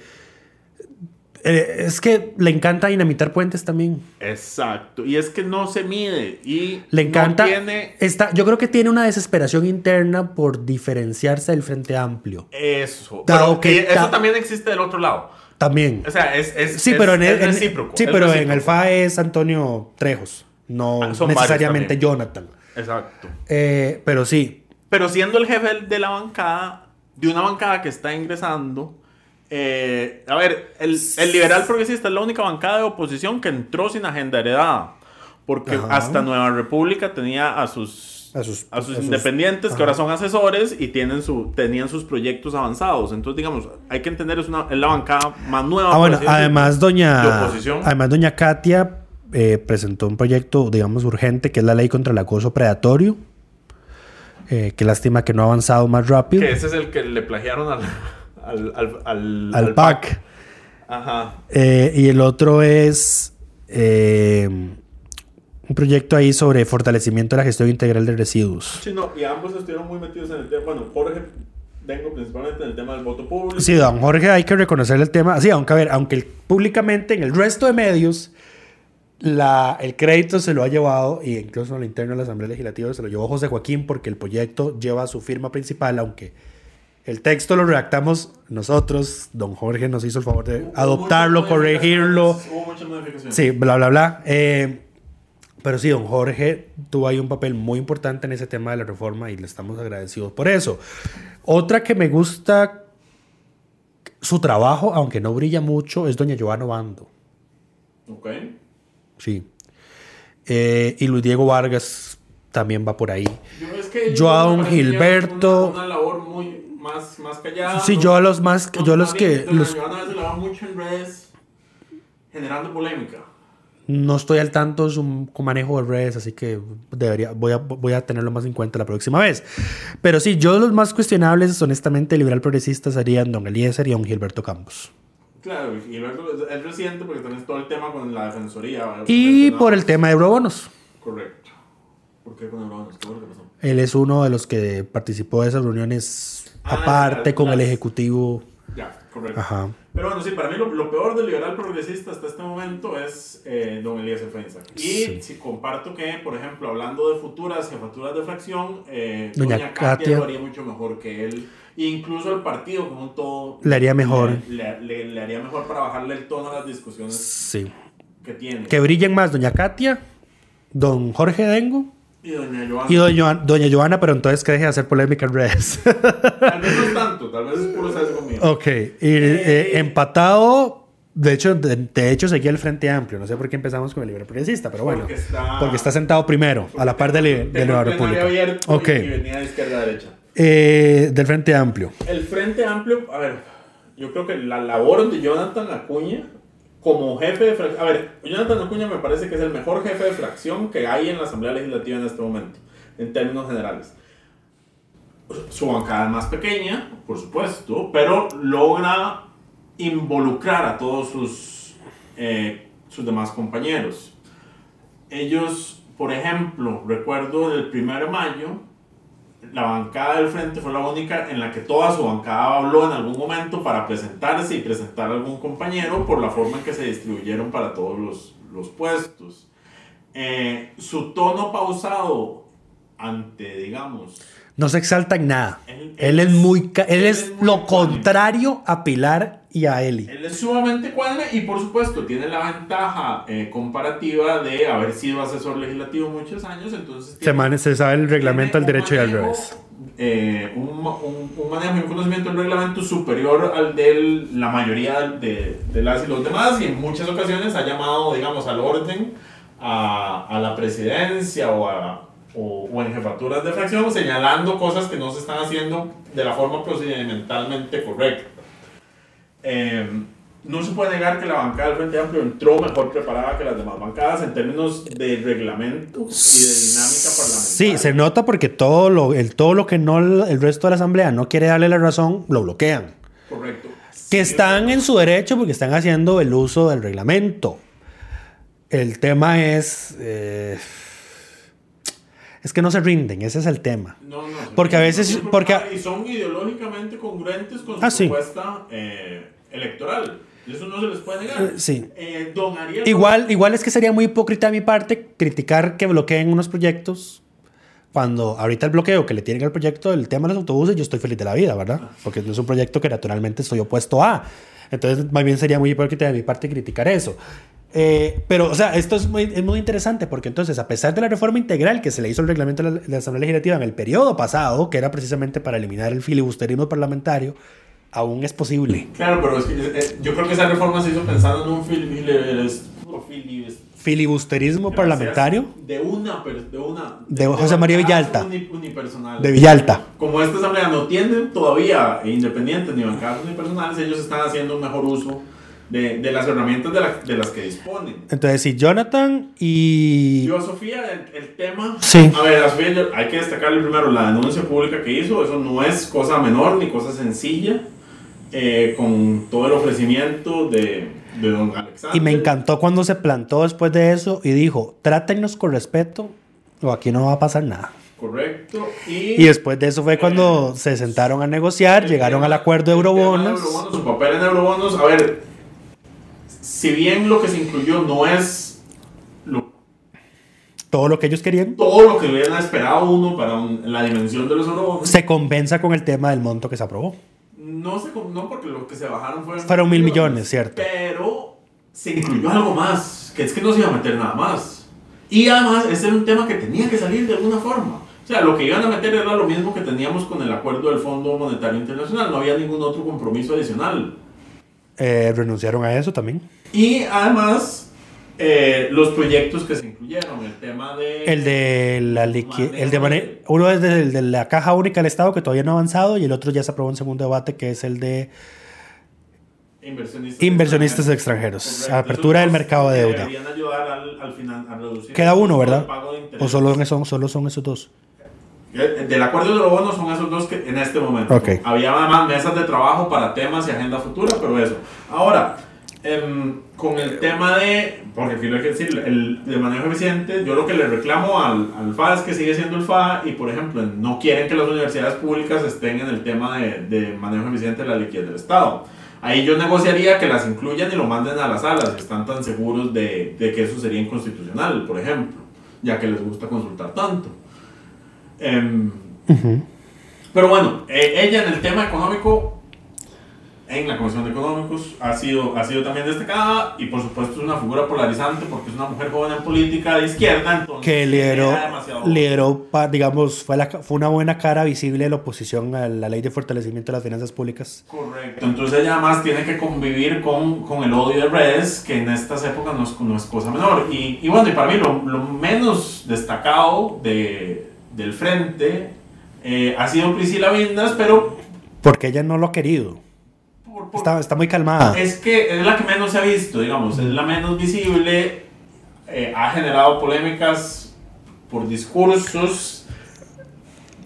Speaker 8: eh, es que le encanta dinamitar puentes también.
Speaker 9: Exacto. Y es que no se mide. Y
Speaker 8: Le encanta...
Speaker 9: No tiene
Speaker 8: está, yo creo que tiene una desesperación interna por diferenciarse del Frente Amplio.
Speaker 9: eso.
Speaker 8: Dado
Speaker 9: Pero
Speaker 8: que-
Speaker 9: que eso
Speaker 8: da-
Speaker 9: también existe del otro lado.
Speaker 8: También.
Speaker 9: O sea, es, es,
Speaker 8: Sí,
Speaker 9: es-
Speaker 8: pero en el, en- sí, pero en el FA es Antonio Trejos, no
Speaker 9: Ah,
Speaker 8: necesariamente. Jonathan.
Speaker 9: Exacto.
Speaker 8: Eh, pero sí,
Speaker 9: Pero siendo el jefe de la bancada, de una bancada que está ingresando, eh, a ver, el, el liberal progresista es la única bancada de oposición que entró sin agenda heredada. Porque
Speaker 8: Ajá.
Speaker 9: hasta Nueva República tenía a sus,
Speaker 8: A sus-
Speaker 9: a sus
Speaker 8: a sus-
Speaker 9: independientes, que
Speaker 8: ajá.
Speaker 9: ahora son asesores y tienen su, tenían sus proyectos avanzados. Entonces, digamos, hay que entender, es, una, es la bancada más nueva.
Speaker 8: Ah, bueno, además
Speaker 9: de
Speaker 8: doña, además doña Katia eh, presentó un proyecto, digamos, urgente, que es la ley contra el acoso predatorio. Eh, qué lástima que no ha avanzado más rápido.
Speaker 9: que ese es el que le plagiaron al, al, al, al,
Speaker 8: Al PAC.
Speaker 9: Ajá.
Speaker 8: Eh, y el otro es eh, un proyecto ahí sobre fortalecimiento de la gestión integral de residuos.
Speaker 9: Sí, no, y ambos estuvieron muy metidos en el tema. Bueno, Jorge vengo principalmente en el tema del voto público.
Speaker 8: Sí, don Jorge, hay que reconocerle el tema. Sí, aunque a ver, aunque públicamente en el resto de medios la, el crédito se lo ha llevado, y incluso en el interno de la Asamblea Legislativa se lo llevó José Joaquín porque el proyecto lleva su firma principal, aunque el texto lo redactamos nosotros. Don Jorge nos hizo el favor de adoptarlo, corregirlo.
Speaker 9: Hubo muchas modificaciones.
Speaker 8: Sí, bla, bla, bla. Eh, pero sí, don Jorge tuvo ahí un papel muy importante en ese tema de la reforma y le estamos agradecidos por eso. Otra que me gusta su trabajo, aunque no brilla mucho, es doña Giovanna Bando.
Speaker 9: Ok.
Speaker 8: Sí. Eh, y Luis Diego Vargas también va por ahí.
Speaker 9: Yo, es que
Speaker 8: Gilberto.
Speaker 9: Una, una labor muy más, más callada.
Speaker 8: Sí, yo a los más, yo a los que los,
Speaker 9: Joana a veces la va mucho en redes generando polémica.
Speaker 8: No estoy al tanto de su manejo de redes, así que debería, voy, a, voy a tenerlo más en cuenta la próxima vez. Pero sí, yo los más cuestionables, honestamente, liberal progresista serían don Eliezer y don Gilberto Campos.
Speaker 9: Claro, Gilberto es, reciente porque tenés todo el tema con la defensoría. ¿verdad?
Speaker 8: Y por el tema de eurobonos.
Speaker 9: Correcto. ¿Por qué con Eurobonos? ¿Qué lo que pasó?
Speaker 8: Él es uno de los que participó de esas reuniones
Speaker 9: Ah,
Speaker 8: aparte con el Ejecutivo.
Speaker 9: Ya, correcto.
Speaker 8: Ajá.
Speaker 9: Pero bueno, sí, para mí lo, lo peor del liberal progresista hasta este momento es eh, don Elías Feinsack. Y
Speaker 8: Sí.
Speaker 9: si comparto que, por ejemplo, hablando de futuras jefaturas de fracción, eh,
Speaker 8: Doña
Speaker 9: doña, Katia,
Speaker 8: Katia.
Speaker 9: lo haría mucho mejor que él. Incluso el partido como un todo...
Speaker 8: Le haría mejor.
Speaker 9: Le, le- le haría mejor para bajarle el tono a las discusiones
Speaker 8: Sí.
Speaker 9: que tiene.
Speaker 8: Que brillen más doña Katia, don Jorge Dengo
Speaker 9: Y doña Joana.
Speaker 8: y doña, doña Joana, pero entonces que deje de hacer polémica en redes.
Speaker 9: Tal vez no es tanto, tal vez es puro sesgo mío.
Speaker 8: ok. Y eh, empatado. De hecho, de, de hecho, seguía el Frente Amplio. No sé por qué empezamos con el Liberal Progresista, pero bueno.
Speaker 9: Porque está-
Speaker 8: Porque está sentado primero, a la par de, li- de Nueva República.
Speaker 9: abierto
Speaker 8: Ok.
Speaker 9: y, y venía de izquierda a derecha.
Speaker 8: Eh, del Frente Amplio.
Speaker 9: El Frente Amplio, a ver, yo creo que la labor de Jonathan Acuña como jefe de fracción, a ver, Jonathan Acuña me parece que es el mejor jefe de fracción que hay en la Asamblea Legislativa en este momento, en términos generales. Su bancada es más pequeña, por supuesto, pero logra involucrar a todos sus, eh, sus demás compañeros. Ellos, por ejemplo, recuerdo el 1 de mayo, la bancada del frente fue la única en la que toda su bancada habló en algún momento para presentarse y presentar a algún compañero por la forma en que se distribuyeron para todos los, los puestos. Eh, su tono pausado ante, digamos...
Speaker 8: No se exalta en nada. Él, es muy... Él, es, lo contrario a Pilar y a Eli.
Speaker 9: Él es sumamente cuadre y por supuesto tiene la ventaja eh, comparativa de haber sido asesor legislativo muchos años, entonces...
Speaker 8: Se, se sabe el reglamento al derecho y al revés.
Speaker 9: Eh, un, un, un, manejo y un conocimiento del reglamento superior al de la mayoría de, de, las y los demás y en muchas ocasiones ha llamado, digamos, al orden, a, a la presidencia o, a, o, o en jefaturas de fracción señalando cosas que no se están haciendo de la forma procedimentalmente correcta. Eh, no se puede negar que la bancada del Frente Amplio entró mejor preparada que las demás bancadas en términos de reglamento y de dinámica parlamentaria.
Speaker 8: Sí, se nota porque todo lo, el, todo lo que no el resto de la Asamblea no quiere darle la razón, lo bloquean.
Speaker 9: Correcto.
Speaker 8: Que están en su derecho porque están haciendo el uso del reglamento. El tema es... Eh, es que no se rinden, ese es el tema.
Speaker 9: No, no,
Speaker 8: porque a veces... Porque,
Speaker 9: y son ideológicamente congruentes con su
Speaker 8: Ah, sí.
Speaker 9: propuesta eh, electoral. Eso no se les puede negar.
Speaker 8: Eh, sí.
Speaker 9: Eh, don Ariel
Speaker 8: Igual, igual es que sería muy hipócrita de mi parte criticar que bloqueen unos proyectos cuando ahorita el bloqueo que le tienen al proyecto del tema de los autobuses, yo estoy feliz de la vida, ¿verdad? Porque es un proyecto que naturalmente estoy opuesto a. Entonces, más bien sería muy hipócrita de mi parte criticar eso. Eh, pero, o sea, esto es muy, es muy interesante porque entonces, a pesar de la reforma integral que se le hizo al reglamento de la, de la Asamblea Legislativa en el periodo pasado, que era precisamente para eliminar el filibusterismo parlamentario, aún es posible.
Speaker 9: Claro, pero es que, eh, yo creo que esa reforma se hizo pensando en un filibusterismo
Speaker 8: Filibusterismo parlamentario
Speaker 9: de una, de una
Speaker 8: De José María Villalta.
Speaker 9: uni- unipersonales.
Speaker 8: de Villalta.
Speaker 9: Como esta asamblea no tiene todavía independientes ni bancadas unipersonales, ellos están haciendo un mejor uso de, de las herramientas de, la- de las que disponen.
Speaker 8: Entonces, sí, Jonathan y...
Speaker 9: Yo Sofía, el, el tema.
Speaker 8: Sí.
Speaker 9: A ver, a Sofía hay que destacarle primero la denuncia pública que hizo. Eso no es cosa menor ni cosa sencilla. eh, con todo el ofrecimiento de, de don Alexander.
Speaker 8: Y me encantó cuando se plantó después de eso y dijo, trátennos con respeto o aquí no va a pasar nada.
Speaker 9: Correcto. Y,
Speaker 8: Y después de eso fue cuando se sentaron a negociar, llegaron
Speaker 9: tema-
Speaker 8: al acuerdo de eurobonos.
Speaker 9: eurobonos, Su papel en eurobonos. A ver, si bien lo que se incluyó no es lo
Speaker 8: Todo lo que ellos querían,
Speaker 9: todo lo que hubieran esperado uno para un- la dimensión de los eurobonos.
Speaker 8: se compensa con el tema del monto que se aprobó.
Speaker 9: No, se, no porque lo que se bajaron fueron,
Speaker 8: Fueron mil millones, cierto.
Speaker 9: Pero se incluyó algo más, que es que no se iba a meter nada más. Y además, ese era un tema que tenía que salir de alguna forma. O sea, lo que iban a meter era lo mismo que teníamos con el acuerdo del Fondo Monetario Internacional. No había ningún otro compromiso adicional.
Speaker 8: Eh, renunciaron a eso también.
Speaker 9: Y además, eh, los proyectos que se incluyeron, el tema de...
Speaker 8: El de la liqui- el de mane- uno es del- de la caja única del Estado que todavía no ha avanzado y el otro ya se aprobó en segundo debate que es el de
Speaker 9: Inversionistas,
Speaker 8: Inversionistas extranjeros.
Speaker 9: Correcto.
Speaker 8: Apertura del mercado de deuda.
Speaker 9: Ayudar al, al final a
Speaker 8: Queda uno,
Speaker 9: el
Speaker 8: ¿verdad? O solo son, solo son esos dos.
Speaker 9: Eh, Del acuerdo de eurobonos son esos dos que en este momento.
Speaker 8: Ok.
Speaker 9: Había además mesas de trabajo para temas y agenda futura, pero eso. Ahora, em, con el tema de, porque aquí lo hay que decir, el de manejo eficiente, yo lo que le reclamo al, al FA es que sigue siendo el FA y, por ejemplo, no quieren que las universidades públicas estén en el tema de, de manejo eficiente de la liquidez del Estado. Ahí yo negociaría que las incluyan y lo manden a las salas, están tan seguros de, de que eso sería inconstitucional, por ejemplo, ya que les gusta consultar tanto. Em, pero bueno, eh, ella en el tema económico, en la Comisión de Económicos, ha sido, ha sido también destacada y por supuesto es una figura polarizante porque es una mujer joven en política de izquierda. Entonces
Speaker 8: que lideró, lideró digamos, fue, la, fue una buena cara visible de la oposición a la ley de fortalecimiento de las finanzas públicas.
Speaker 9: Correcto. Entonces ella además tiene que convivir con, con el odio de redes, que en estas épocas no es, no es cosa menor. Y, y bueno, y para mí lo, lo menos destacado de, del frente eh, ha sido Priscila Vindas, pero
Speaker 8: Porque ella no lo ha querido.
Speaker 9: por- por-
Speaker 8: Está, está muy calmada.
Speaker 9: es que es la que menos se ha visto, digamos, es la menos visible, eh, ha generado polémicas por discursos,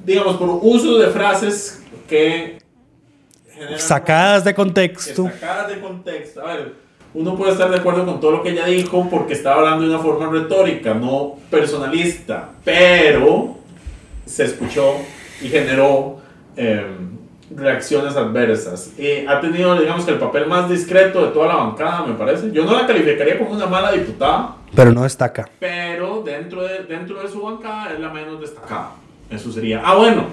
Speaker 9: digamos, por uso de frases que...
Speaker 8: Sacadas de contexto.
Speaker 9: Sacadas de contexto. A ver, uno puede estar de acuerdo con todo lo que ella dijo porque estaba hablando de una forma retórica, no personalista, pero se escuchó y generó eh, reacciones adversas. Y ha tenido, digamos, que el papel más discreto de toda la bancada, me parece. Yo no la calificaría como una mala diputada,
Speaker 8: Pero no destaca.
Speaker 9: pero dentro de, dentro de su bancada es la menos destacada. Eso sería. Ah, bueno.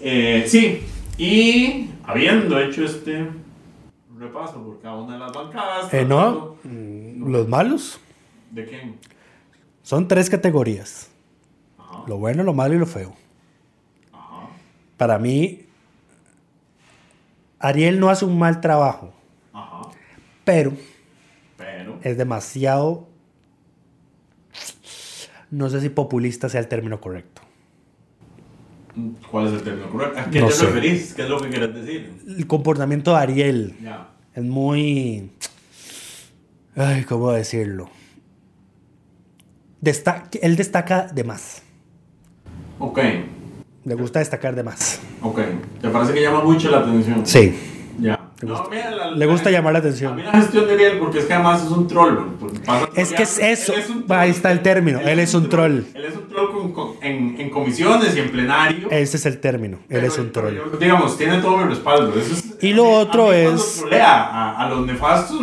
Speaker 9: Eh, sí. Y habiendo hecho este repaso por cada una de las bancadas.
Speaker 8: Eh, no,
Speaker 9: tratando-
Speaker 8: mm, los malos
Speaker 9: ¿De quién?
Speaker 8: son tres categorías. Lo bueno, lo malo y lo feo.
Speaker 9: Ajá.
Speaker 8: Para mí, Ariel no hace un mal trabajo,
Speaker 9: Ajá.
Speaker 8: pero
Speaker 9: Pero.
Speaker 8: es demasiado... No sé si populista sea el término correcto.
Speaker 9: ¿Cuál es el término correcto? ¿A qué
Speaker 8: No
Speaker 9: te
Speaker 8: sé.
Speaker 9: referís? ¿Qué es lo que quieres decir?
Speaker 8: El comportamiento de Ariel
Speaker 9: Ya.
Speaker 8: es muy... Ay, ¿cómo decirlo? Desta- él destaca de más.
Speaker 9: Ok.
Speaker 8: Le gusta destacar de más.
Speaker 9: Ok. ¿Te parece que llama mucho la atención?
Speaker 8: Sí.
Speaker 9: Ya.
Speaker 8: Le
Speaker 9: No,
Speaker 8: gusta-
Speaker 9: mira, la-
Speaker 8: le gusta llamar la
Speaker 9: A
Speaker 8: atención.
Speaker 9: mí la gestión de Ariel, porque es que además es un troll. pasa-
Speaker 8: Es que es
Speaker 9: él
Speaker 8: eso.
Speaker 9: un
Speaker 8: Ahí está el término. Él es un troll.
Speaker 9: Él es un troll con- con- en, en comisiones y en plenario.
Speaker 8: Ese es el término. Él
Speaker 9: Pero-
Speaker 8: es un troll.
Speaker 9: yo- digamos, tiene todo mi respaldo. Eso es-
Speaker 8: Y lo
Speaker 9: a
Speaker 8: otro
Speaker 9: a mí
Speaker 8: es-
Speaker 9: a, a los nefastos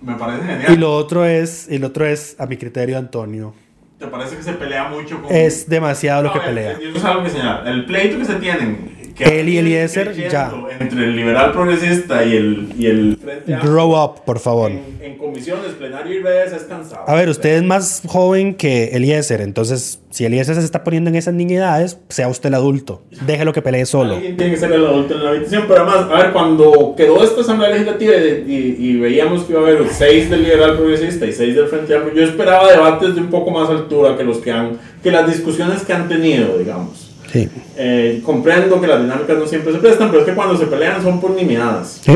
Speaker 9: me parece genial.
Speaker 8: Y lo otro es, y lo otro es, a mi criterio, Antonio.
Speaker 9: ¿Te parece que se pelea mucho con.?
Speaker 8: Es demasiado lo
Speaker 9: A
Speaker 8: que pelea.
Speaker 9: Eso es algo que señalar. El pleito que se tienen. Que
Speaker 8: Él y Eliezer, ya.
Speaker 9: Entre el liberal progresista y el, y el
Speaker 8: Grow up, por favor.
Speaker 9: En, en comisiones, plenario y redes es cansado.
Speaker 8: A ver, usted es más joven que Eliezer, entonces si Eliezer se está poniendo en esas niñedades, sea usted el adulto. Déjelo que pelee solo.
Speaker 9: Alguien tiene que ser el adulto en la habitación, pero además, a ver, cuando quedó esta asamblea legislativa y, y- y veíamos que iba a haber seis del liberal progresista y seis del frente amplio, yo esperaba debates de un poco más altura que los que han, que las discusiones que han tenido, digamos.
Speaker 8: Sí.
Speaker 9: Eh, comprendo que las dinámicas no siempre se prestan, pero es que cuando se pelean son por nimiedades.
Speaker 8: Sí.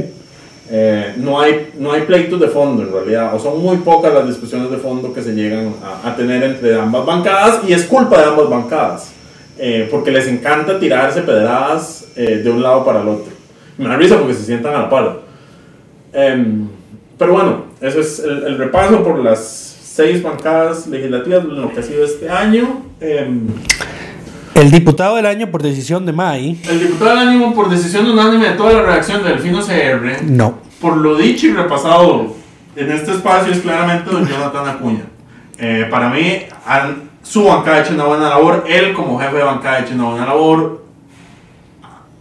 Speaker 9: Eh, no, hay, no hay pleitos de fondo en realidad, o son muy pocas las discusiones de fondo que se llegan a, a tener entre ambas bancadas y es culpa de ambas bancadas, eh, porque les encanta tirarse pedradas eh, de un lado para el otro. Me da risa porque se sientan a la par. Em, pero bueno, eso es el, el repaso por las seis bancadas legislativas lo que ha sido este año. Em,
Speaker 8: El diputado del año por decisión de May.
Speaker 9: el diputado del ánimo por decisión unánime de toda la redacción de Delfino CR
Speaker 8: No.
Speaker 9: por lo dicho y repasado en este espacio es claramente don Jonathan Acuña. Eh, para mí, han- su bancada ha hecho una buena labor, él como jefe de bancada ha hecho una buena labor,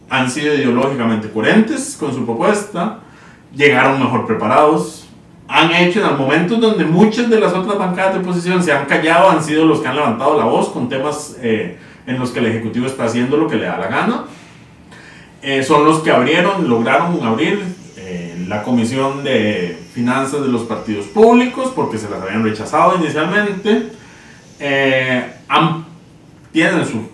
Speaker 9: han sido ideológicamente coherentes con su propuesta, llegaron mejor preparados, han hecho en los momentos donde muchas de las otras bancadas de oposición se han callado, han sido los que han levantado la voz con temas eh, en los que el Ejecutivo está haciendo lo que le da la gana. Eh, son los que abrieron, lograron abrir eh, la Comisión de Finanzas de los Partidos Públicos porque se las habían rechazado inicialmente. Eh, han- tienen su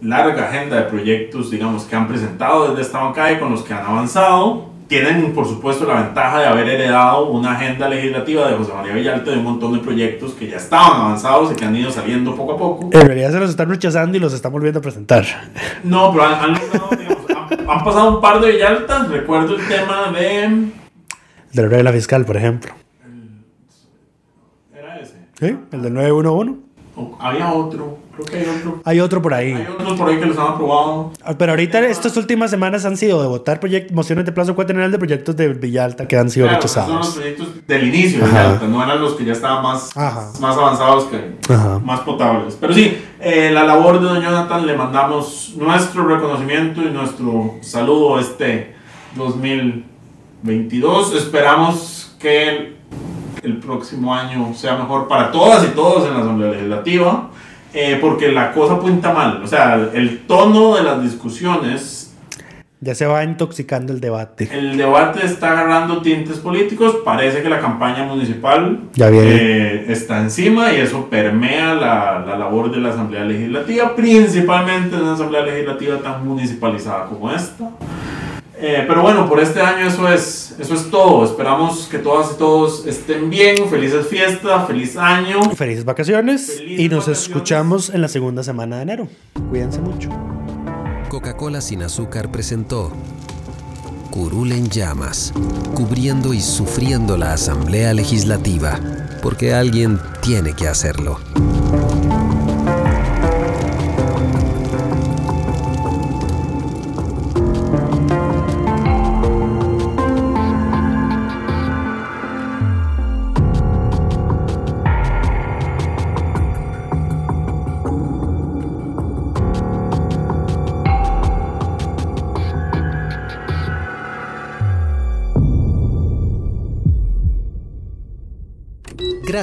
Speaker 9: larga agenda de proyectos, digamos, que han presentado desde esta bancada y con los que han avanzado. Tienen, por supuesto, la ventaja de haber heredado una agenda legislativa de José María Villalta de un montón de proyectos que ya estaban avanzados y que han ido saliendo poco a poco.
Speaker 8: En realidad se los están rechazando y los están volviendo a presentar.
Speaker 9: No, pero han, han digamos, han- han pasado un par de Villaltas. Recuerdo el tema de.
Speaker 8: De la regla fiscal, por ejemplo.
Speaker 9: Era ese.
Speaker 8: ¿Sí? El del 911.
Speaker 9: O- había otro. Creo que hay otro.
Speaker 8: Hay otro por ahí.
Speaker 9: Hay otros por ahí que los han aprobado.
Speaker 8: Ah, Pero ahorita estas últimas semanas han sido de votar mociones de plazo cuatrienal de proyectos de Villalta que han sido
Speaker 9: Claro, son los
Speaker 8: rechazados.
Speaker 9: proyectos del inicio de. Villalta, no eran los que ya estaban más,
Speaker 8: Ajá.
Speaker 9: más avanzados que
Speaker 8: Ajá.
Speaker 9: más potables. Pero sí, eh, la labor de don Jonathan le mandamos nuestro reconocimiento y nuestro saludo este 2022. Esperamos que el, el próximo año sea mejor para todas y todos en la Asamblea Legislativa, eh, porque la cosa pinta mal. O sea, el tono de las discusiones
Speaker 8: Ya se va intoxicando el debate.
Speaker 9: el debate está agarrando tintes políticos. Parece que la campaña municipal
Speaker 8: Ya
Speaker 9: eh, está encima y eso permea la, la labor de la Asamblea Legislativa, principalmente en una Asamblea Legislativa tan municipalizada como esta. Eh, pero bueno, por este año eso es, eso es todo. Esperamos que todas y todos estén bien. Felices fiestas, feliz año.
Speaker 8: Felices vacaciones
Speaker 9: Felices
Speaker 8: y nos
Speaker 9: vacaciones.
Speaker 8: escuchamos en la segunda semana de enero. Cuídense mucho.
Speaker 1: Coca-Cola sin azúcar presentó Curul en llamas, cubriendo y sufriendo la Asamblea Legislativa, porque alguien tiene que hacerlo.